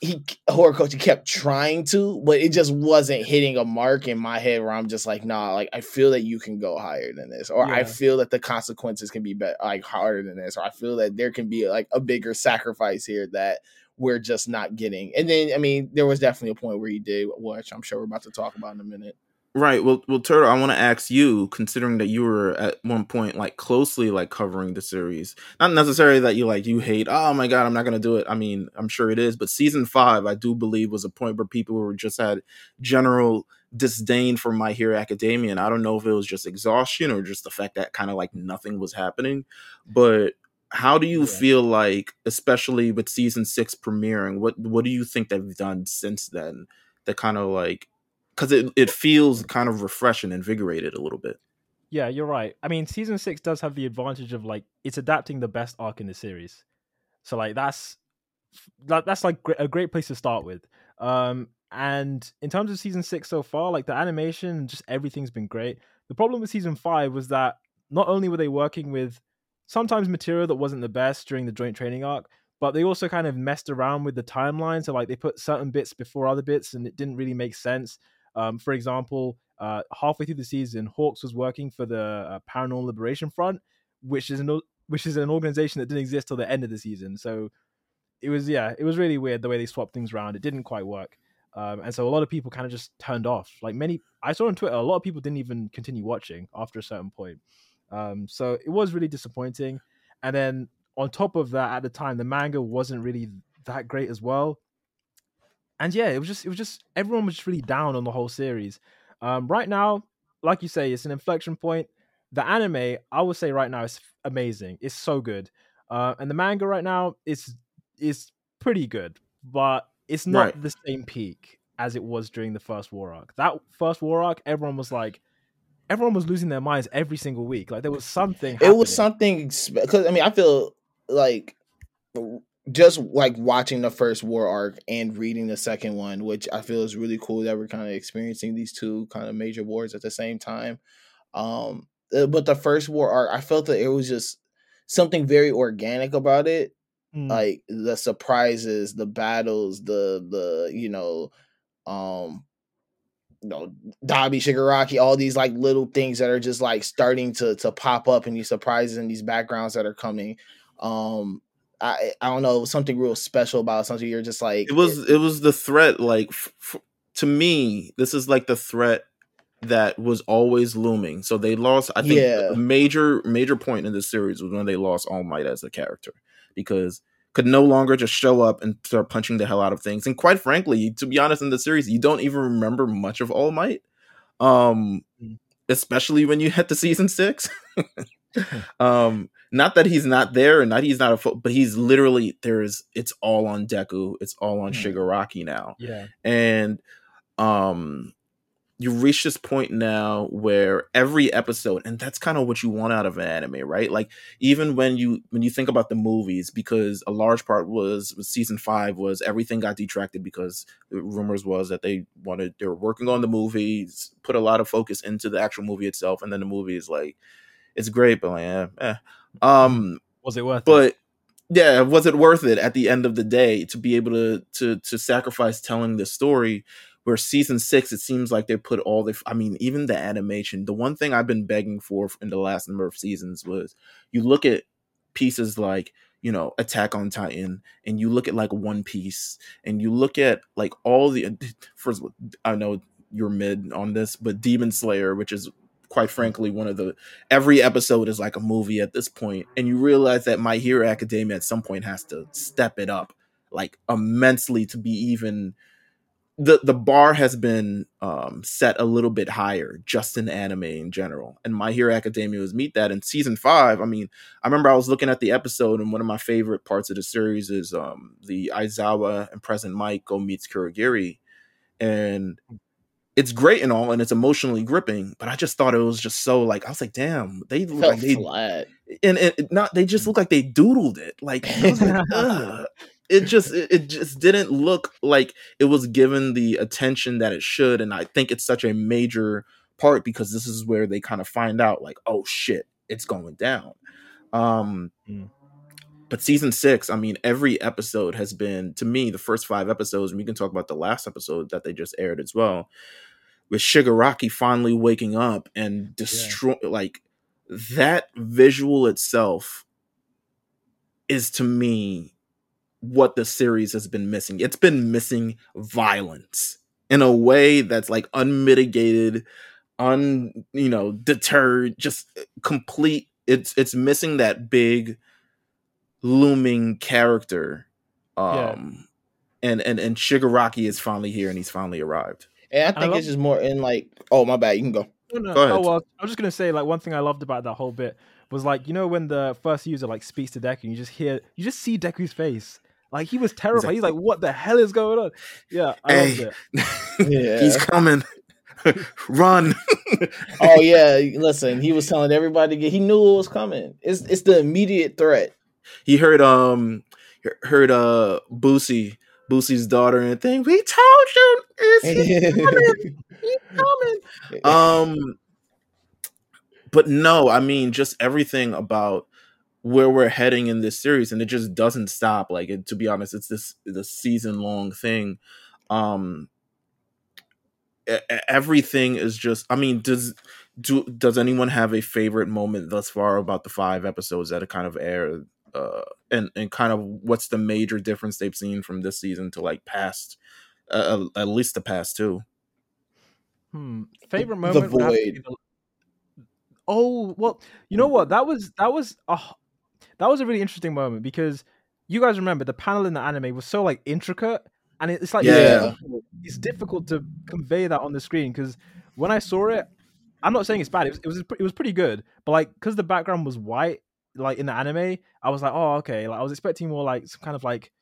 he Horikoshi he kept trying to but it just wasn't hitting a mark in my head where i'm just like nah like i feel that you can go higher than this or i feel that the consequences can be better like harder than this or i feel that there can be like a bigger sacrifice here that we're just not getting. And then i mean there was definitely a point where he did which i'm sure we're about to talk about in a minute Right. Well, well, Turtle, I want to ask you, considering that you were at one point like closely like covering the series, not necessarily that you like you hate. Oh my god, I'm not gonna do it. I mean, I'm sure it is, but season five, I do believe, was a point where people were just had general disdain for My Hero Academia, and I don't know if it was just exhaustion or just the fact that kind of like nothing was happening. But how do you Yeah. feel like, especially with season six premiering, what what do you think they've done since then that kind of like because it, it feels kind of refreshing, and invigorated a little bit. Yeah, you're right. I mean, season six does have the advantage of like it's adapting the best arc in the series, so like that's that, that's like a great place to start with. Um, and in terms of season six so far, like the animation just everything's been great. The problem with season five was that not only were they working with sometimes material that wasn't the best during the joint training arc, but they also kind of messed around with the timeline. So like they put certain bits before other bits, and it didn't really make sense. Um, for example, uh, halfway through the season, Hawks was working for the uh, Paranormal Liberation Front, which is an which is an organization that didn't exist till the end of the season. So it was yeah, it was really weird the way they swapped things around. It didn't quite work, um, and so a lot of people kind of just turned off. Like many, I saw on Twitter, a lot of people didn't even continue watching after a certain point. Um, so it was really disappointing. And then on top of that, at the time, the manga wasn't really that great as well and yeah, it was just it was just everyone was just really down on the whole series. Um, right now, like you say, it's an inflection point. The anime, I would say right now, is amazing. It's so good, uh, and the manga right now is is pretty good, but it's not Right. the same peak as it was during the first war arc. That first war arc, everyone was like, everyone was losing their minds every single week. Like there was something. it was something because I mean I feel like just like watching the first war arc and reading the second one, which I feel is really cool that we're kind of experiencing these two kind of major wars at the same time. Um, uh, but the first war arc, I felt that it was just something very organic about it. Mm, Like the surprises, the battles, the the you know, um, you know, Dabi Shigaraki, all these like little things that are just like starting to to pop up and these surprises and these backgrounds that are coming. Um, I I don't know, it was something real special about something you're just like It was it was the threat like f- to me this is like the threat that was always looming. So they lost I think Yeah. a major major point in this series was when they lost All Might as a character because could no longer just show up and start punching the hell out of things. And quite frankly, to be honest in the series, you don't even remember much of All Might. Um Mm. especially when you <laughs> hit the season 6. <laughs> um not that he's not there and not he's not a fo- but he's literally there's it's all on Deku, it's all on Hmm. Shigaraki now yeah, and um you reach this point now where every episode and that's kind of what you want out of an anime right like even when you when you think about the movies because a large part was, was season five was everything got detracted because the rumors was that they wanted they were working on the movies put a lot of focus into the actual movie itself and then the movie is like it's great but like eh, eh. Um was it worth it? but yeah was it worth it at the end of the day to be able to to to sacrifice telling this story where season six it seems like they put all the i mean even the animation the one thing i've been begging for in the last number of seasons was you look at pieces like you know attack on titan and you look at like one piece and you look at like all the first i know you're mid on this but demon slayer which is quite frankly one of the every episode is like a movie at this point and you realize that my hero academia at some point has to step it up like immensely to be even the the bar has been um set a little bit higher just in anime in general and my hero academia was meet that in season five. I mean i remember i was looking at the episode and one of my favorite parts of the series is um the aizawa and present mike go meets kurogiri and it's great and all and it's emotionally gripping but i just thought it was just so like i was like damn they look felt like they flat. and it not they just look like they doodled it like, like, <laughs> it just it, it just didn't look like it was given the attention that it should and i think it's such a major part because this is where they kind of find out like oh shit it's going down um Mm. but season six i mean every episode has been to me the first five episodes and we can talk about the last episode that they just aired as well with shigaraki finally waking up and destroy like that visual itself is to me what the series has been missing. It's been missing violence in a way that's like unmitigated, un you know deterred, just complete. It's it's missing that big looming character. Um, and and and Shigaraki is finally here, and he's finally arrived. And I I think love- it's just more in like, oh my bad, you can go. No, no. Go ahead. Oh well, I was just gonna say like one thing I loved about that whole bit was like you know when the first user like speaks to Deku, and you just hear you just see Deku's face. Like he was terrified. He's like, "What the hell is going on?" Yeah, I Hey. loved it. <laughs> Yeah. he's coming. <laughs> Run. <laughs> oh yeah, listen, he was telling everybody to get. He knew it was coming. It's it's the immediate threat. he heard um heard uh Boosie Boosie's daughter and thing. We told you it's coming. <laughs> He's coming. Um but no, I mean just everything about where we're heading in this series and it just doesn't stop like it, to be honest it's this the season long thing um everything is just i mean does do does anyone have a favorite moment thus far about the five episodes that have kind of aired uh and and kind of what's the major difference they've seen from this season to like past uh, at least the past two Hmm. Favorite The moment. would have to void. the- Oh well, you know what? That was that was uh, that was a really interesting moment because you guys remember the panel in the anime was so like intricate and it's like Yeah. it's difficult to convey that on the screen because when I saw it, I'm not saying it's bad. It was it was, it was pretty good, but like because the background was white, like in the anime, I was like, oh okay. Like I was expecting more like some kind of like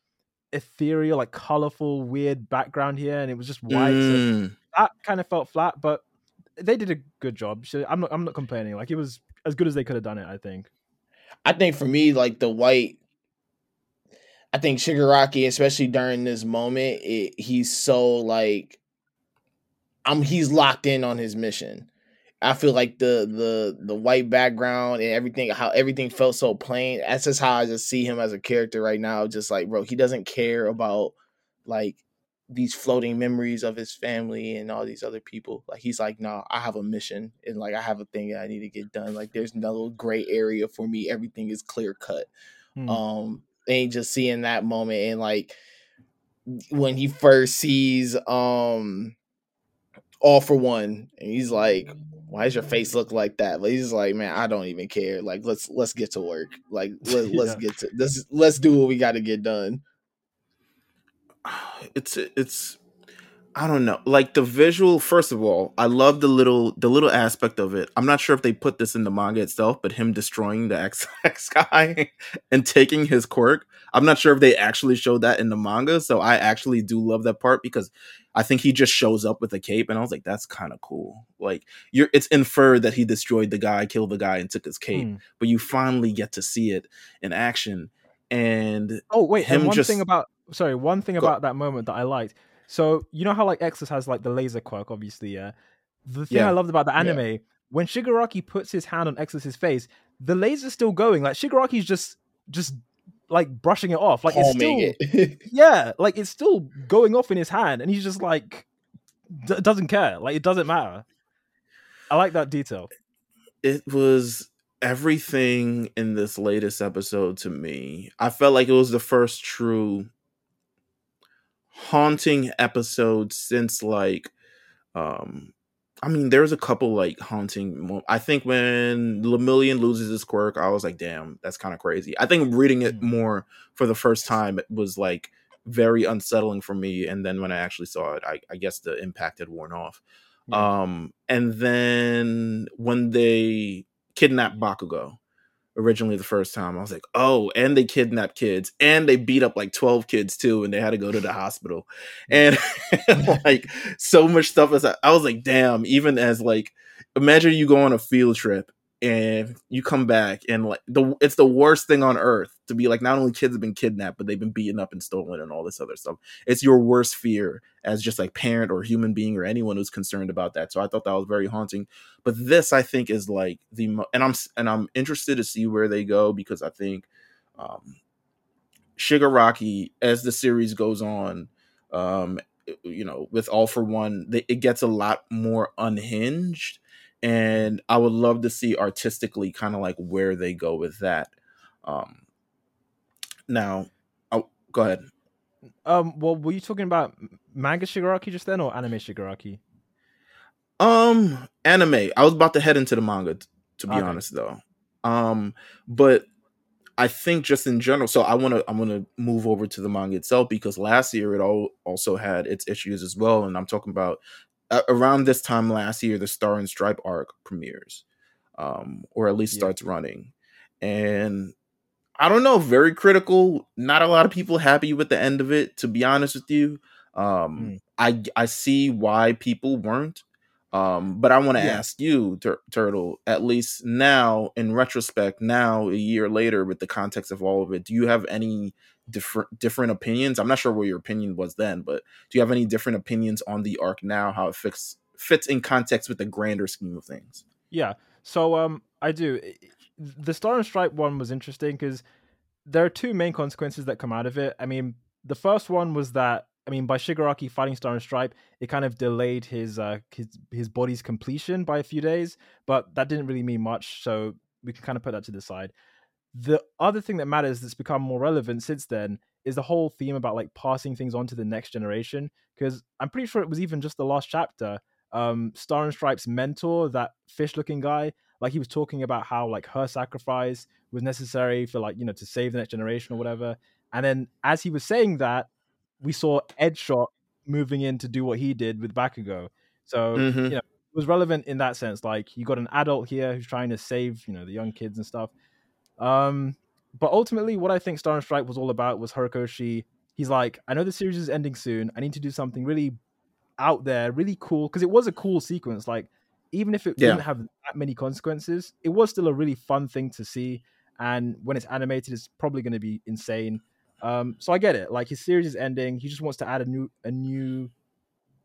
ethereal, like colorful, weird background here, and it was just white. So Mm. that kind of felt flat, but they did a good job. So I'm not I'm not complaining. Like it was as good as they could have done it. I think. I think for me, like the white, I think Shigaraki, especially during this moment, it, he's so like, I'm he's locked in on his mission. I feel like the the the white background and everything, how everything felt so plain. That's just how I just see him as a character right now. Just like, bro, he doesn't care about like these floating memories of his family and all these other people. Like he's like, nah, I have a mission and like I have a thing that I need to get done. Like there's no gray area for me. Everything is clear cut. Hmm. Um, and just seeing that moment and like when he first sees um all for one and he's like why does your face look like that but he's like man i don't even care like let's let's get to work like <laughs> let, let's get to this let's do what we got to get done <sighs> it's it's I don't know. Like the visual, first of all, I love the little the little aspect of it. I'm not sure if they put this in the manga itself, but him destroying the <laughs> X, X guy and taking his quirk. I'm not sure if they actually showed that in the manga. So I actually do love that part because I think he just shows up with a cape, and I was like, that's kind of cool. Like you're it's inferred that he destroyed the guy, killed the guy, and took his cape, Hmm. but you finally get to see it in action. And Oh wait, and one just- thing about sorry, one thing Go- about that moment that I liked. So you know how like X-Less has like the laser quirk, obviously, yeah. The thing Yeah. I loved about the Yeah. anime when Shigaraki puts his hand on X-Less's face, the laser's still going. Like Shigaraki's just just like brushing it off. Like it's still it <laughs> yeah, like it's still going off in his hand, and he's just like d- doesn't care. Like it doesn't matter. I like that detail. it was everything in this latest episode to me. I felt like it was the first true haunting episode since like um I mean there's a couple like haunting mo- I think when Lemillion loses his quirk I was like damn that's kind of crazy. I think reading it more for the first time it was like very unsettling for me and then when I actually saw it I, I guess the impact had worn off. Yeah. Um, and then when they kidnapped Bakugo originally the first time, I was like, oh, and they kidnapped kids and they beat up like 12 kids too, and they had to go to the hospital. <laughs> And <laughs> like so much stuff is I was like, damn, even as like imagine you go on a field trip and you come back and like the it's the worst thing on earth to be like not only kids have been kidnapped, but they've been beaten up and stolen and all this other stuff. It's your worst fear as just like parent or human being or anyone who's concerned about that. So I thought that was very haunting. But this I think is like the mo- and I'm and I'm interested to see where they go because I think um Shigaraki as the series goes on um you know with all for one it gets a lot more unhinged and I would love to see artistically kind of like where they go with that. Um now, oh, go ahead. Um, well, were you talking about manga Shigaraki just then, or anime Shigaraki? Um, anime. I was about to head into the manga, t- to be Okay. honest, though. Um, but I think just in general. So I want to I'm going to move over to the manga itself because last year it all also had its issues as well, and I'm talking about uh, around this time last year the Star and Stripe arc premieres, um, or at least Yeah. starts running, and I don't know, very critical. Not a lot of people happy with the end of it, to be honest with you. Um, Mm. I I see why people weren't. Um, but I want to Yeah. ask you, Tur- Turtle, at least now in retrospect, now a year later, with the context of all of it, do you have any different different opinions? I'm not sure what your opinion was then, but do you have any different opinions on the arc now, how it fits fits in context with the grander scheme of things? Yeah. So um, I do. The Star and Stripe one was interesting because there are two main consequences that come out of it. I mean, the first one was that I mean, by Shigaraki fighting Star and Stripe, it kind of delayed his uh his his body's completion by a few days, but that didn't really mean much. So we can kind of put that to the side. The other thing that matters that's become more relevant since then is the whole theme about like passing things on to the next generation. Because I'm pretty sure it was even just the last chapter. Um, Star and Stripe's mentor, that fish-looking guy, like he was talking about how like her sacrifice was necessary for like you know to save the next generation or whatever. And then as he was saying that, we saw Edgeshot moving in to do what he did with Bakugo. So Mhm. you know, it was relevant in that sense. Like you got an adult here who's trying to save you know the young kids and stuff. Um, but ultimately, what I think Star and Stripe was all about was Horikoshi. He's like, I know the series is ending soon. I need to do something really out there, really cool, because it was a cool sequence. Like, even if it Yeah. didn't have that many consequences, it was still a really fun thing to see. And when it's animated, it's probably going to be insane. Um, so I get it. Like his series is ending. He just wants to add a new, a new,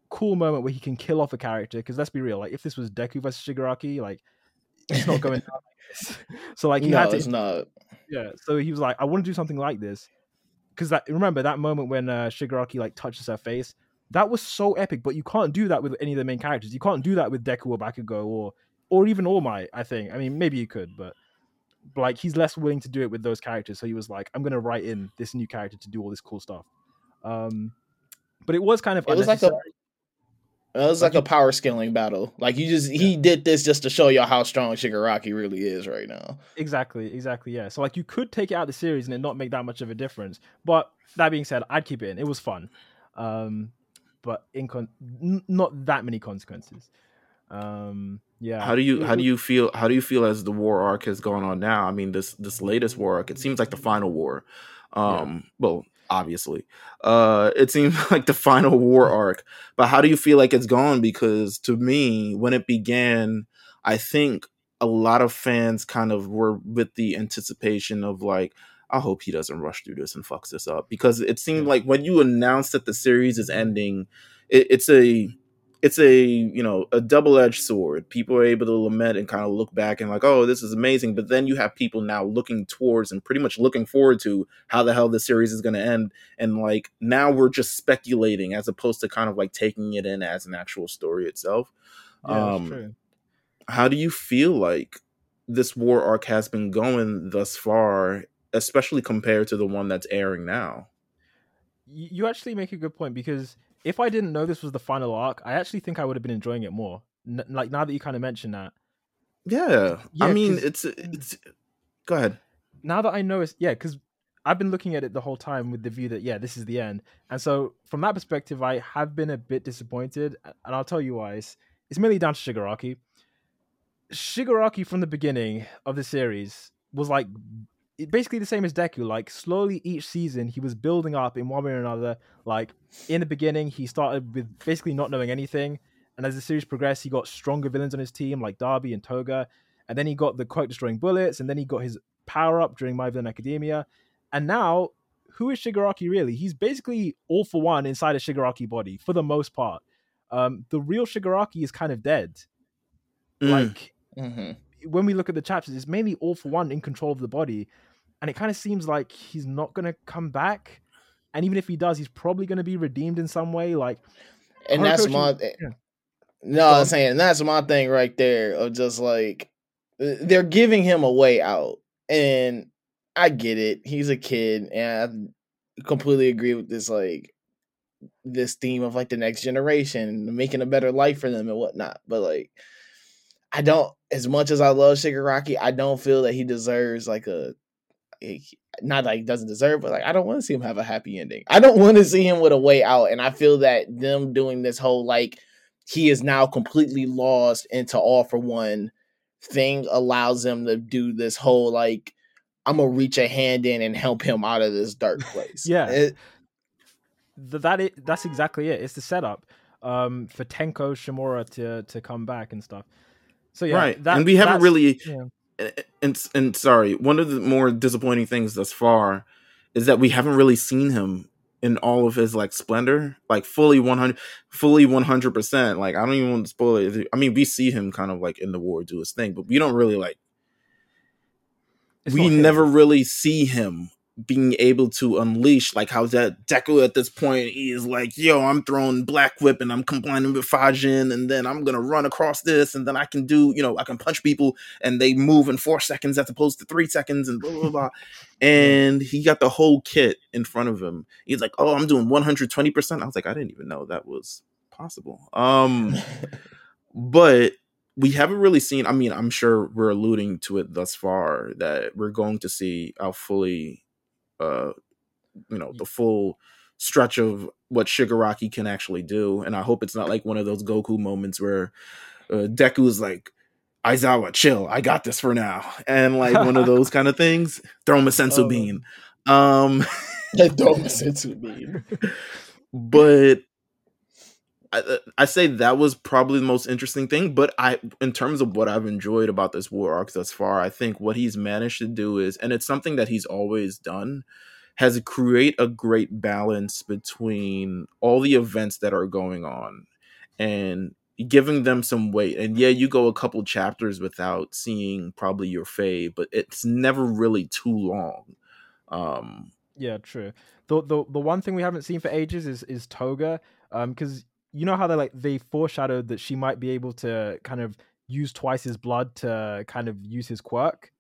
cool moment where he can kill off a character. Because let's be real, like if this was Deku versus Shigaraki, like it's not going down like this. <laughs> So like he no, had to it's not. yeah. So he was like, I want to do something like this. Because that remember that moment when uh, Shigaraki like touches her face, that was so epic. But you can't do that with any of the main characters. You can't do that with Deku or Bakugo or or even All Might. I think. I mean, maybe you could, but like he's less willing to do it with those characters. So he was like, I'm gonna write in this new character to do all this cool stuff. Um, but it was kind of It was like a it was like a power scaling battle. Like you just he did this just to show y'all how strong Shigaraki really is right now. Exactly, exactly, yeah. So like you could take it out of the series and it not make that much of a difference. But that being said, I'd keep it in. It was fun. Um but in con- n- not that many consequences. Um yeah. How do you how do you feel how do you feel as the war arc has gone on now? I mean this this latest war arc, it seems like the final war. Um well, obviously. Uh it seems <laughs> like the final war arc. But how do you feel like it's gone? Because to me, when it began, I think a lot of fans kind of were with the anticipation of like, I hope he doesn't rush through this and fucks this up. Because it seemed like when you announced that the series is ending, it, it's a it's a you know a double-edged sword. People are able to lament and kind of look back and like oh this is amazing but then you have people now looking towards and pretty much looking forward to how the hell this series is going to end and like now we're just speculating as opposed to kind of like taking it in as an actual story itself. Yeah, um, how do you feel like this war arc has been going thus far especially compared to the one that's airing now You actually make a good point because if I didn't know this was the final arc, I actually think I would have been enjoying it more. N- like now that you kind of mentioned that. yeah, Yeah, i mean, it's it's go ahead now that I know it's yeah, because I've been looking at it the whole time with the view that yeah, this is the end, and so from that perspective, I have been a bit disappointed, and I'll tell you why. It's, it's mainly down to Shigaraki. Shigaraki from the beginning of the series was like basically the same as Deku. Like slowly each season, he was building up in one way or another. Like in the beginning, he started with basically not knowing anything, and as the series progressed, he got stronger villains on his team like Dabi and Toga, and then he got the quirk destroying bullets, and then he got his power up during My Villain Academia, and now who is Shigaraki really? He's basically all for one inside a Shigaraki body for the most part. Um, the real Shigaraki is kind of dead. Mm. Like hmm when we look at the chapters, it's mainly all for one in control of the body, and it kind of seems like he's not going to come back. And even if he does, he's probably going to be redeemed in some way. Like, And that's my yeah. no, I'm saying that's my thing right there of just like uh, they're giving him a way out, and I get it. He's a kid, and I completely agree with this like this theme of like the next generation making a better life for them and whatnot. But like I don't as much as I love Shigaraki, I don't feel that he deserves like a not like he doesn't deserve, but like I don't want to see him have a happy ending. I don't want to see him with a way out. And I feel that them doing this whole like he is now completely lost into all for one thing allows them to do this whole like I'm gonna reach a hand in and help him out of this dark <laughs> place. Yeah. It- Th- that that's exactly it. It's the setup um, for Tenko Shimura to to come back and stuff. So yeah, right. that- and we haven't really yeah. And, and sorry, one of the more disappointing things thus far is that we haven't really seen him in all of his like splendor, like fully 100 fully 100%. Like I don't even want to spoil it. I mean, we see him kind of like in the war do his thing, but we don't really like It's we him. never really see him being able to unleash like how that Deku at this point he is like, yo, I'm throwing Black Whip and I'm combining with Fajin, and then I'm gonna run across this, and then I can do, you know, I can punch people and they move in four seconds as opposed to three seconds, and blah blah blah. <laughs> and he got the whole kit in front of him. He's like, oh, I'm doing 120. percent I was like, I didn't even know that was possible. Um, <laughs> but we haven't really seen i mean i'm sure we're alluding to it thus far that we're going to see a fully uh you know the full stretch of what shigaraki can actually do and i hope it's not like one of those goku moments where uh, deku is like aizawa chill i got this for now and like one of those kind of <laughs> things throw him a senzu Oh. bean um <laughs> don't senzu bean. <laughs> but I, I say that was probably the most interesting thing. But I, in terms of what I've enjoyed about this war arc thus far, I think what he's managed to do is, and it's something that he's always done, has create a great balance between all the events that are going on and giving them some weight. And yeah, you go a couple chapters without seeing probably your fave, but it's never really too long. Um, Yeah, true. The the the one thing we haven't seen for ages is is Toga, um, because you know how they like they foreshadowed that she might be able to kind of use twice his blood to kind of use his quirk.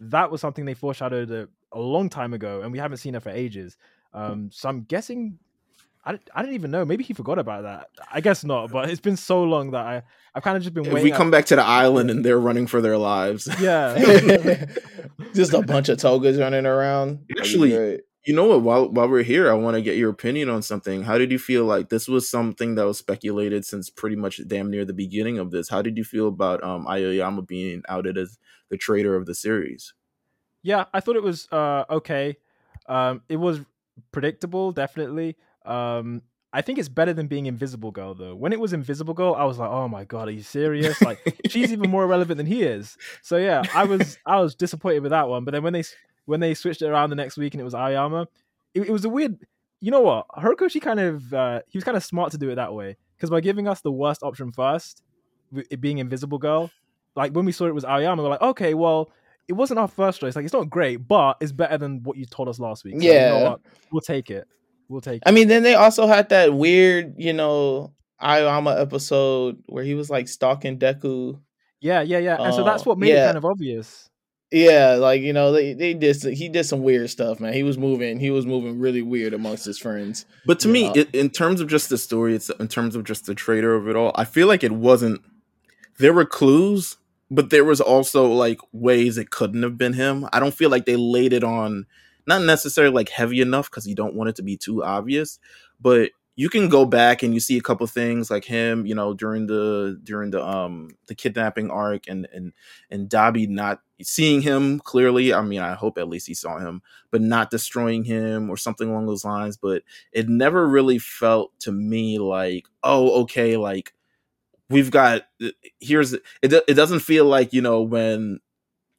That was something they foreshadowed a, a long time ago, and we haven't seen her for ages. Um, so I'm guessing. I, don't- I don't even know. Maybe he forgot about that. I guess not. But it's been so long that I I've kind of just been if waiting. we out- come back to the island and they're running for their lives, yeah, <laughs> <laughs> Just a bunch of togas running around. Actually, great. You know what? While while we're here, I want to get your opinion on something. How did you feel like this was something that was speculated since pretty much damn near the beginning of this? How did you feel about um Aoyama being outed as the traitor of the series? yeah i thought it was uh okay um it was predictable definitely um i think it's better than being invisible girl though when it was invisible girl i was like oh my god are you serious like she's even more <laughs> relevant than he is so yeah i was i was disappointed with that one but then when they when they switched it around the next week and it was aoyama it, it was a weird you know what Horikoshi kind of uh he was kind of smart to do it that way because by giving us the worst option first it being invisible girl like when we saw it was aoyama we're like okay well it wasn't our first choice. Like it's not great, but it's better than what you told us last week. So, you know Yeah. what? we'll take it. We'll take it. I mean, then they also had that weird, you know, Aoyama episode where he was like stalking Deku. yeah, yeah, yeah. And so that's Oh, what made it kind of obvious. Yeah, like you know, they they did he did some weird stuff, man. He was moving, he was moving really weird amongst his friends. But to me, it, in terms of just the story, it's in terms of just the traitor of it all. I feel like it wasn't. There were clues, but there was also like ways it couldn't have been him. I don't feel like they laid it on, not necessarily like heavy enough because you don't want it to be too obvious. But you can go back and you see a couple things like him, you know, during the during the um the kidnapping arc and and and Dabi not seeing him clearly. I mean, I hope at least he saw him, but not destroying him or something along those lines. But it never really felt to me like, oh, okay, like we've got here's it. It doesn't feel like you know when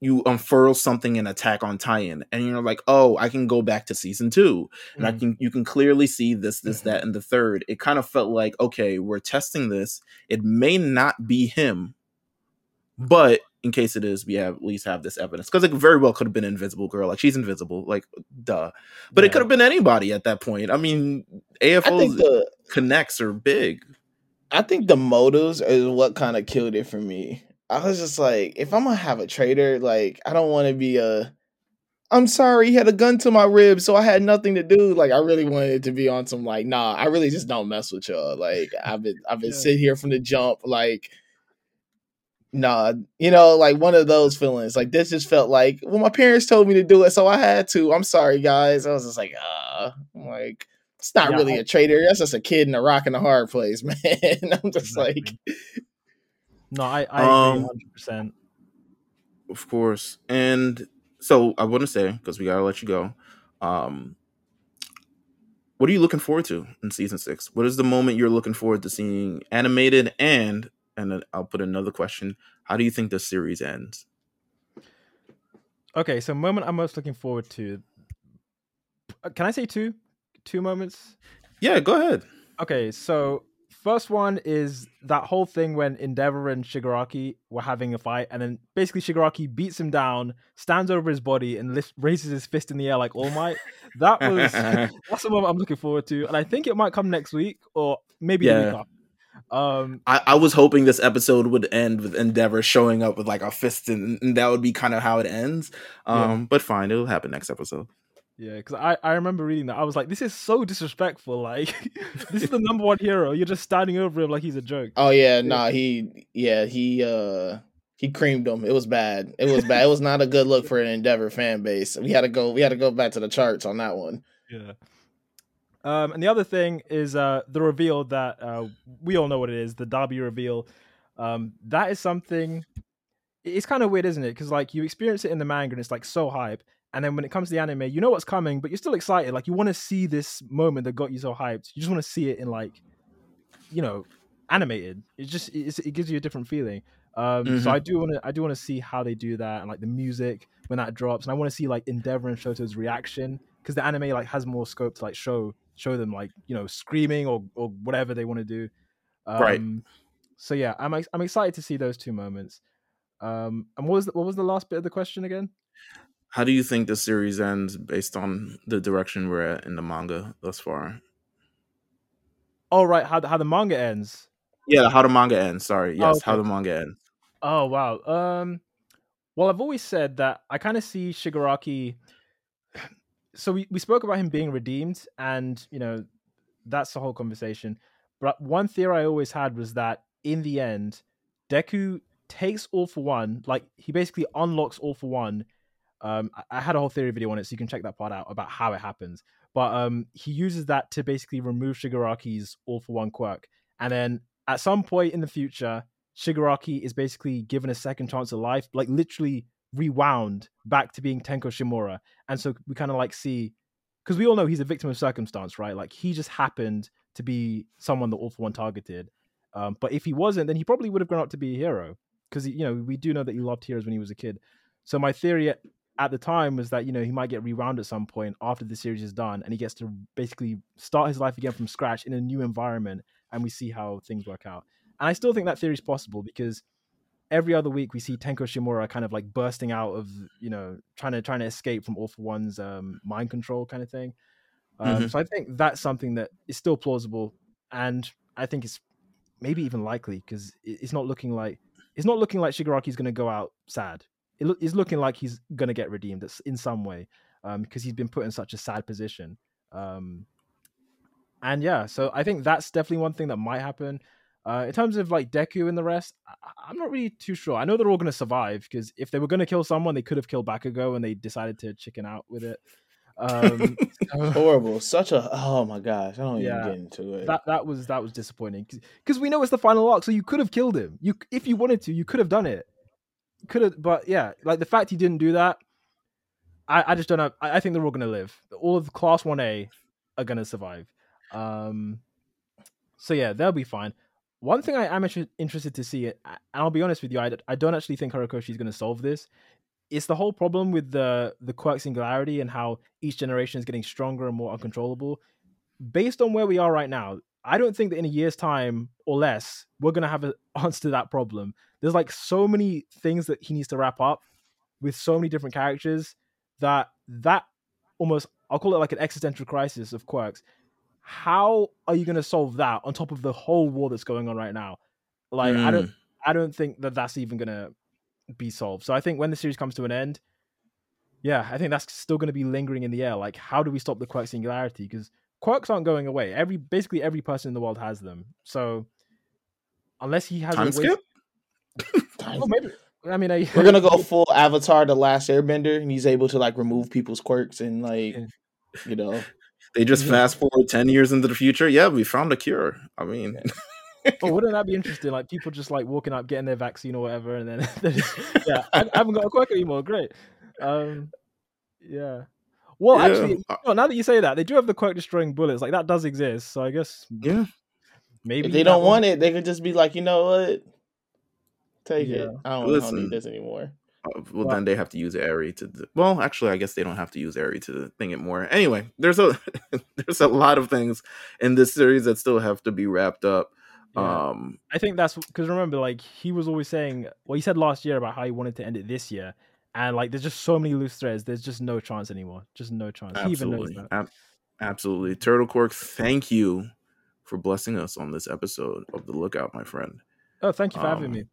you unfurl something in Attack on Titan, and you're like, oh, I can go back to season two, and I Mhm. can you can clearly see this, this, that, and the third. It kind of felt like, okay, we're testing this. It may not be him, but in case it is, we have at least have this evidence because it very well could have been Invisible Girl. Like she's invisible, like duh. But it could have been anybody at that point. I mean, I AFO's the connects are big. I think the motives is what kind of killed it for me. I was just like, if I'm gonna have a trader, like I don't want to be a I'm sorry, he had a gun to my rib, so I had nothing to do. Like I really wanted to be on some like, nah, I really just don't mess with y'all. Like I've been I've been Yeah. sitting here from the jump, like nah, you know, like one of those feelings. Like this just felt like well, my parents told me to do it, so I had to. I'm sorry, guys. I was just like, ah, I'm like it's not Yeah, really I- a traitor. That's just a kid in a rock and a hard place, <laughs> man. I'm just like, Exactly. No, I, I agree Um, 100%. Of course. And so I want to say, because we got to let you go, um, what are you looking forward to in season six? What is the moment you're looking forward to seeing animated? And, and then I'll put another question How do you think the series ends? Okay, so moment I'm most looking forward to. uh, Can I say two? Two moments? Yeah, go ahead. Okay, so first one is that whole thing when Endeavor and Shigaraki were having a fight, and then basically Shigaraki beats him down, stands over his body, and lift, raises his fist in the air like All Might. That was <laughs> <laughs> that's the moment I'm looking forward to, and I think it might come next week or maybe the week Yeah. after. Um, I, I was hoping this episode would end with Endeavor showing up with like a fist, and, and that would be kind of how it ends. Yeah. Um, but fine, it'll happen next episode. Yeah, because I, I remember reading that. I was like, this is so disrespectful. Like, <laughs> this is the number one hero. You're just standing over him like he's a joke. oh yeah, nah, he yeah he uh he creamed him. It was bad. It was bad. It was not a good look for an Endeavor fan base. We had to go. We had to go back to the charts on that one. Yeah. Um, and the other thing is uh, the reveal that uh, we all know what it is the Dabi reveal. Um, that is something. It's kind of weird, isn't it? Because like you experience it in the manga and it's like so hype, and then when it comes to the anime, you know what's coming, but you're still excited. Like you want to see this moment that got you so hyped. You just want to see it in like, you know, animated. It just it's, it gives you a different feeling. Um, So Mhm. I do want to I do want to see how they do that and like the music when that drops, and I want to see like Endeavor and Shoto's reaction because the anime like has more scope to like show show them like you know screaming or or whatever they want to do. Um, Right. So yeah, I'm I'm excited to see those two moments. Um, and what was the, what was the last bit of the question again? How do you think the series ends based on the direction we're at in the manga thus far? Oh right, how the, how the manga ends. Yeah, how the manga ends. Sorry, yes, okay. how the manga ends. Oh wow. Um well I've always said that I kind of see Shigaraki <sighs> so we, we spoke about him being redeemed and you know that's the whole conversation. But one theory I always had was that in the end Deku takes all for one, like he basically unlocks all for one. Um I, had a whole theory video on it so you can check that part out about how it happens. But um he uses that to basically remove Shigaraki's all for one quirk. And then at some point in the future Shigaraki is basically given a second chance of life, like literally rewound back to being Tenko Shimura. And so we kind of like see, because we all know he's a victim of circumstance, right? Like he just happened to be someone that All for One targeted. Um, but if he wasn't, then he probably would have grown up to be a hero. Because, you know, we do know that he loved heroes when he was a kid. So my theory at, the time was that, you know, he might get rewound at some point after the series is done and he gets to basically start his life again from scratch in a new environment and we see how things work out. And I still think that theory is possible because every other week we see Tenko Shimura kind of like bursting out of, you know, trying to trying to escape from All for One's um, mind control kind of thing. Um, Mhm. So I think that's something that is still plausible, and I think it's maybe even likely because it's not looking like it's not looking like Shigaraki's going to go out sad. It lo- it's looking like he's going to get redeemed in some way because he's been put in such a sad position. Um, and yeah, so I think that's definitely one thing that might happen. Uh, in terms of like Deku and the rest, I- I'm not really too sure. I know they're all going to survive because if they were going to kill someone, they could have killed Bakugo, and they decided to chicken out with it. Um, <laughs> so Horrible. Such a oh my gosh. I don't Yeah. even get into it. that that was that was disappointing because we know it's the final arc, so you could have killed him. You if you wanted to, you could have done it. Could have, but yeah, like the fact he didn't do that, I, I just don't know. I, I think they're all going to live. All of Class One A are going to survive. Um, so yeah, they'll be fine. One thing I am interested to see, and I'll be honest with you, I, I don't actually think Horikoshi is going to solve this. It's the whole problem with the the quirk singularity and how each generation is getting stronger and more uncontrollable. Based on where we are right now, I don't think that in a year's time or less we're going to have an <laughs> answer to that problem. There's like so many things that he needs to wrap up with so many different characters that that almost I'll call it like an existential crisis of quirks. How are you going to solve that on top of the whole war that's going on right now? Like I don't hmm. I don't think that that's even going to be solved. So I think when the series comes to an end, yeah, I think that's still going to be lingering in the air. Like, how do we stop the quirk singularity? Because quirks aren't going away. Every basically every person in the world has them. So unless he has Time a way, skip? oh, maybe. I mean, I, We're gonna go <laughs> full Avatar: The Last Airbender, and he's able to like remove people's quirks and like, you know, They just Yeah. fast forward ten years into the future. Yeah, we found a cure. I mean, <laughs> But wouldn't that be interesting? Like people just like walking up, getting their vaccine or whatever, and then <laughs> just, yeah, I, I haven't got a quirk anymore. Great. Um, yeah. Well, Yeah. actually, no, now that you say that, they do have the quirk destroying bullets. Like that does exist. So I guess yeah. maybe if they don't want it, they could just be like, you know what, take it. I don't, I don't need this anymore. Uh, well, Well- then they have to use Eri to. d- Well, actually, I guess they don't have to use Eri to thing it more. Anyway, there's a <laughs> there's a lot of things in this series that still have to be wrapped up. Yeah. Um, I think that's because remember, like he was always saying, well, he said last year about how he wanted to end it this year, and like there's just so many loose threads. There's just no chance anymore. Just no chance. He even knows absolutely, that. Ab- absolutely. Turtle Quirk, thank you for blessing us on this episode of the Lookout, my friend. Oh, thank you for having Um, me.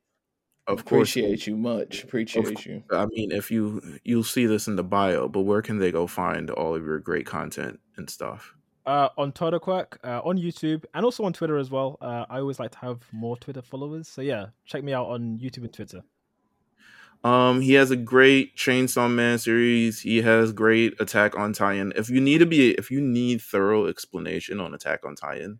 Of course, Appreciate you much. Appreciate you. I mean, if you you'll see this in the bio, but where can they go find all of your great content and stuff? Uh, on Turtle Quirk, uh, on YouTube, and also on Twitter as well. Uh, I always like to have more Twitter followers, so yeah, check me out on YouTube and Twitter. Um, he has a great Chainsaw Man series. He has great Attack on Titan. If you need to be, if you need thorough explanation on Attack on Titan,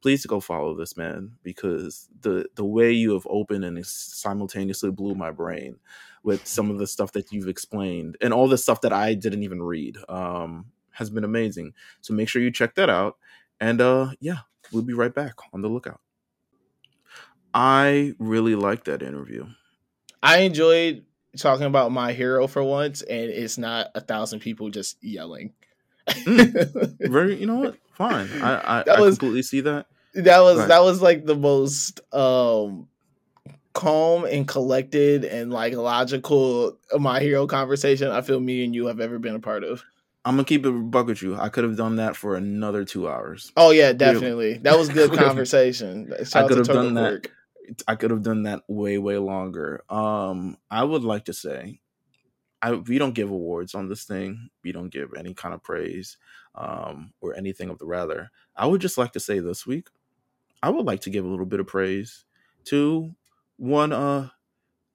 please go follow this man because the the way you have opened and simultaneously blew my brain with some of the stuff that you've explained and all the stuff that I didn't even read um has been amazing. So make sure you check that out. And uh yeah, we'll be right back on the lookout. I really liked that interview. I enjoyed talking about my hero for once, and it's not a thousand people just yelling. <laughs> very you know what fine i i, That I completely see that that was Right. that was like the most um calm and collected and like logical my hero conversation I feel me and you have ever been a part of. i'm gonna keep it buck with you i could have done that for another two hours Oh yeah, definitely. That was good <laughs> conversation. I could have done that. I could have done that way way longer. Um i would like to say I, we don't give awards on this thing. We don't give any kind of praise um or anything of the rather. I would just like to say this week i would like to give a little bit of praise to one uh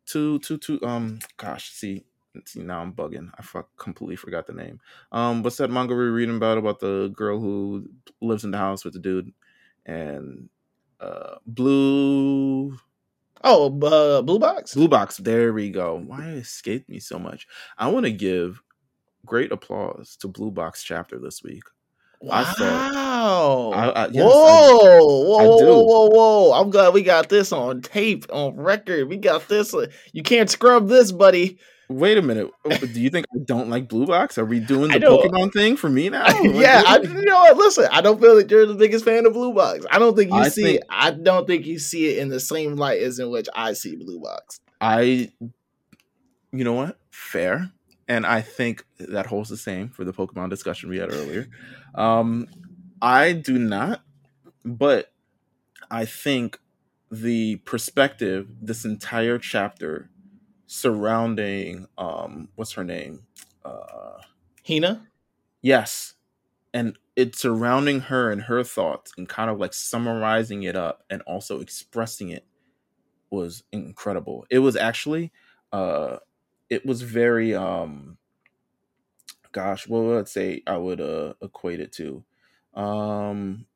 to to to um gosh see see now i'm bugging. I fuck, completely forgot the name. Um what's that manga we are reading about about the girl who lives in the house with the dude and uh blue Oh, uh, Blue Box. blue box there we go why it escaped me so much i want to give great applause to blue box chapter this week I Wow. thought- I- I- yes, whoa, whoa, I whoa, whoa, whoa, whoa. I'm glad we got this on tape, on record. We got this. You can't scrub this, buddy. Wait a minute do you think i don't like blue box are we doing the pokemon thing for me now <laughs> Like, yeah, I, you know what? Listen, I don't feel that you're the biggest fan of Blue Box. I don't think you I see think- it. I don't think you see it in the same light as in which I see Blue Box. I, you know what? Fair. And I think that holds the same for the Pokemon discussion we had earlier. Um, I do not, but I think the perspective, this entire chapter surrounding, um, what's her name? Uh, Hina? Yes. And it's surrounding her and her thoughts and kind of like summarizing it up and also expressing it was incredible. It was actually uh it was very um gosh, what would I say I would uh equate it to? Um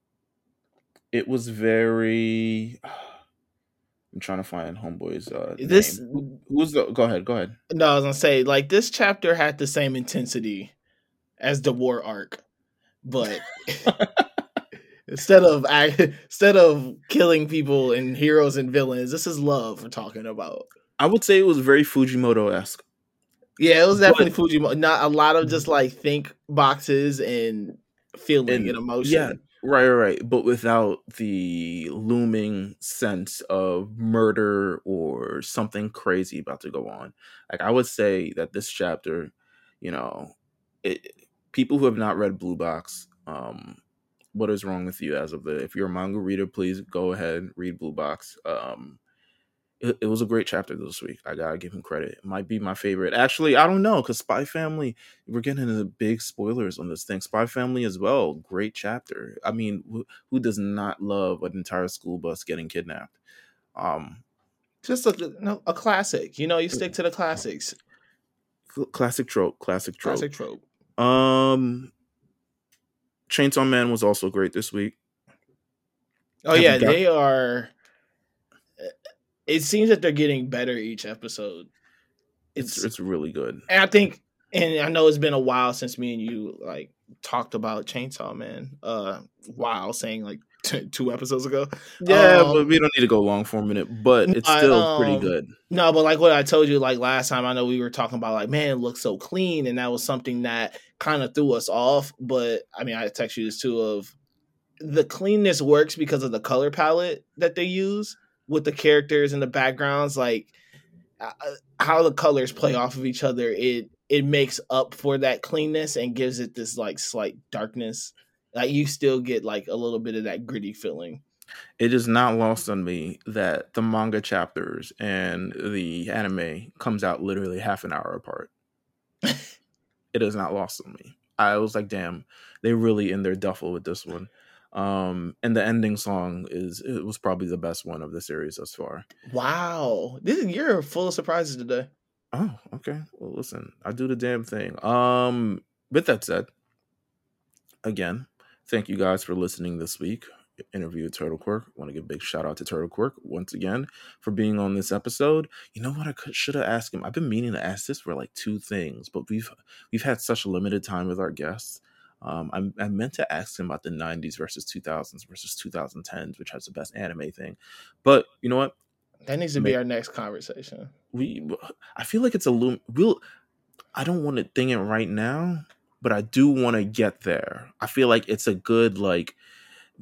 it was very I'm trying to find homeboy's uh This name. Who- who's the go ahead, go ahead. no, I was gonna say like this chapter had the same intensity as the war arc, but <laughs> instead of act- instead of killing people and heroes and villains, this is love we're talking about. I would say it was very Fujimoto esque. Yeah, it was definitely Fujimoto. Not a lot of just like think boxes and feeling and, And- emotion. yeah. Right, right, right. But without the looming sense of murder or something crazy about to go on. Like I would say that this chapter, you know, it, people who have not read Blue Box, um, what is wrong with you as of the if you're a manga reader, please go ahead read Blue Box. Um, it, it was a great chapter this week. I gotta give him credit. It might be my favorite. Actually, I don't know because Spy Family. We're getting into big spoilers on this thing. Spy Family as well. Great chapter. I mean, who, who does not love an entire school bus getting kidnapped? Um, Just a no, a classic. You know, you stick to the classics. classic trope. Classic trope. Classic trope. Um, Chainsaw Man was also great this week. Oh yeah, got- they are. It seems that they're getting better each episode. It's It's, it's really good. and I think, and I know it's been a while since me and you like talked about Chainsaw Man. Uh, wow, saying like <laughs> t- two episodes ago. Yeah, Um, but we don't need to go long for a minute. But it's I, still pretty um, good. No, but like what I told you, like last time, I know we were talking about like, man, it looks so clean, and that was something that kind of threw us off. But I mean, I text you this too of the cleanness works because of the color palette that they use with the characters and the backgrounds, like uh, how the colors play off of each other. It it makes up for that cleanness and gives it this like slight darkness. Like you still get like a little bit of that gritty feeling. It is not lost on me that the manga chapters and the anime comes out literally half an hour apart. <laughs> it is not lost on me. I was like, damn, they really in their duffel with this one. Um, and the ending song is it was probably the best one of the series thus far. Wow, this you're full of surprises today. Oh, okay. Well, listen, I do the damn thing. Um, with that said, again, thank you guys for listening this week. Interview Turtle Quirk. Want to give a big shout out to Turtle Quirk once again for being on this episode. You know what? I could should have asked him. I've been meaning to ask this for like two things, but we've we've had such a limited time with our guests. Um, I, I meant to ask him about the '90s versus 2000s versus 2010s, which has the best anime thing. But you know what? That needs to be our next conversation. we I feel like it's a little we'll I don't want to think it right now, but I do want to get there. I feel like it's a good like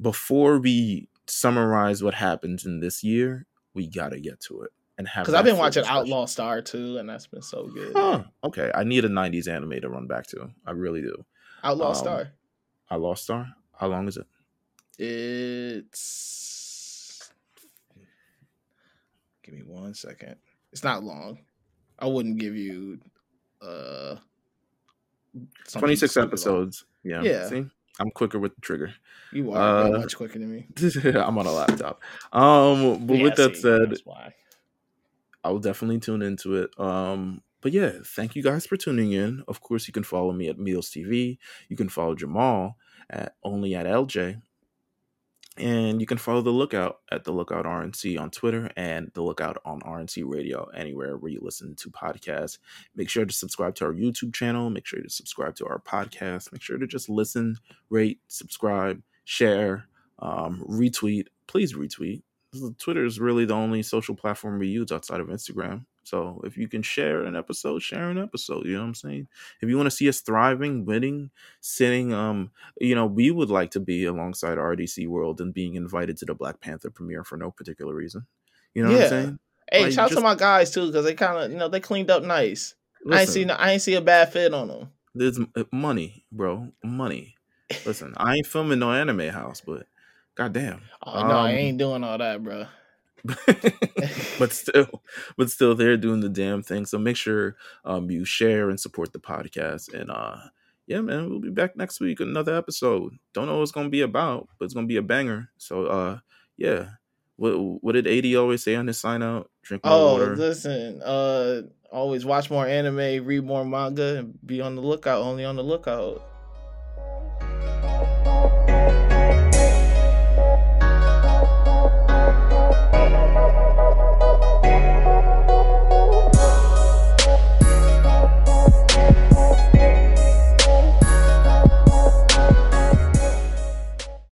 before we summarize what happens in this year, we got to get to it and have Because I've been watching discussion. Outlaw Star too, and that's been so good. Huh, okay, I need a 90s anime to run back to. I really do. Outlaw Um, Star. I lost star. How long is it? It's give me one second. It's not long. I wouldn't give you uh 26 super long. episodes. Yeah. Yeah. See? I'm quicker with the trigger. You are Uh, much quicker than me. <laughs> I'm on a laptop. Um, but Yeah, with that see, said. I will definitely tune into it. Um, but yeah, thank you guys for tuning in. Of course, you can follow me at Meelz TV. You can follow Jamal at only at LJ. And you can follow the Lookout at the Lookout RNC on Twitter and the Lookout on RNC Radio, anywhere where you listen to podcasts. Make sure to subscribe to our YouTube channel. Make sure to subscribe to our podcast. Make sure to just listen, rate, subscribe, share, um, retweet. Please retweet. Twitter is really the only social platform we use outside of Instagram. So if you can share an episode, share an episode. You know what I'm saying? If you want to see us thriving, winning, sitting, um, you know, we would like to be alongside RDC World and being invited to the Black Panther premiere for no particular reason. You know what I'm saying? Hey, Like, shout out just- to my guys too, because they kind of you know they cleaned up nice. I ain't Listen, see no, I ain't see a bad fit on them. there's uh, money, bro. Money. Listen, I ain't filming no anime house, but goddamn. <laughs> Oh no, I Um, ain't doing all that, bro. <laughs> but still, but still, they're doing the damn thing. So make sure um you share and support the podcast. And uh, yeah, man, we'll be back next week with another episode. Don't know what it's gonna be about, but it's gonna be a banger. So uh, yeah. What what did AD always say on his sign out? Drink more Oh, water. listen, uh, always watch more anime, read more manga, and be on the lookout. Only on the lookout.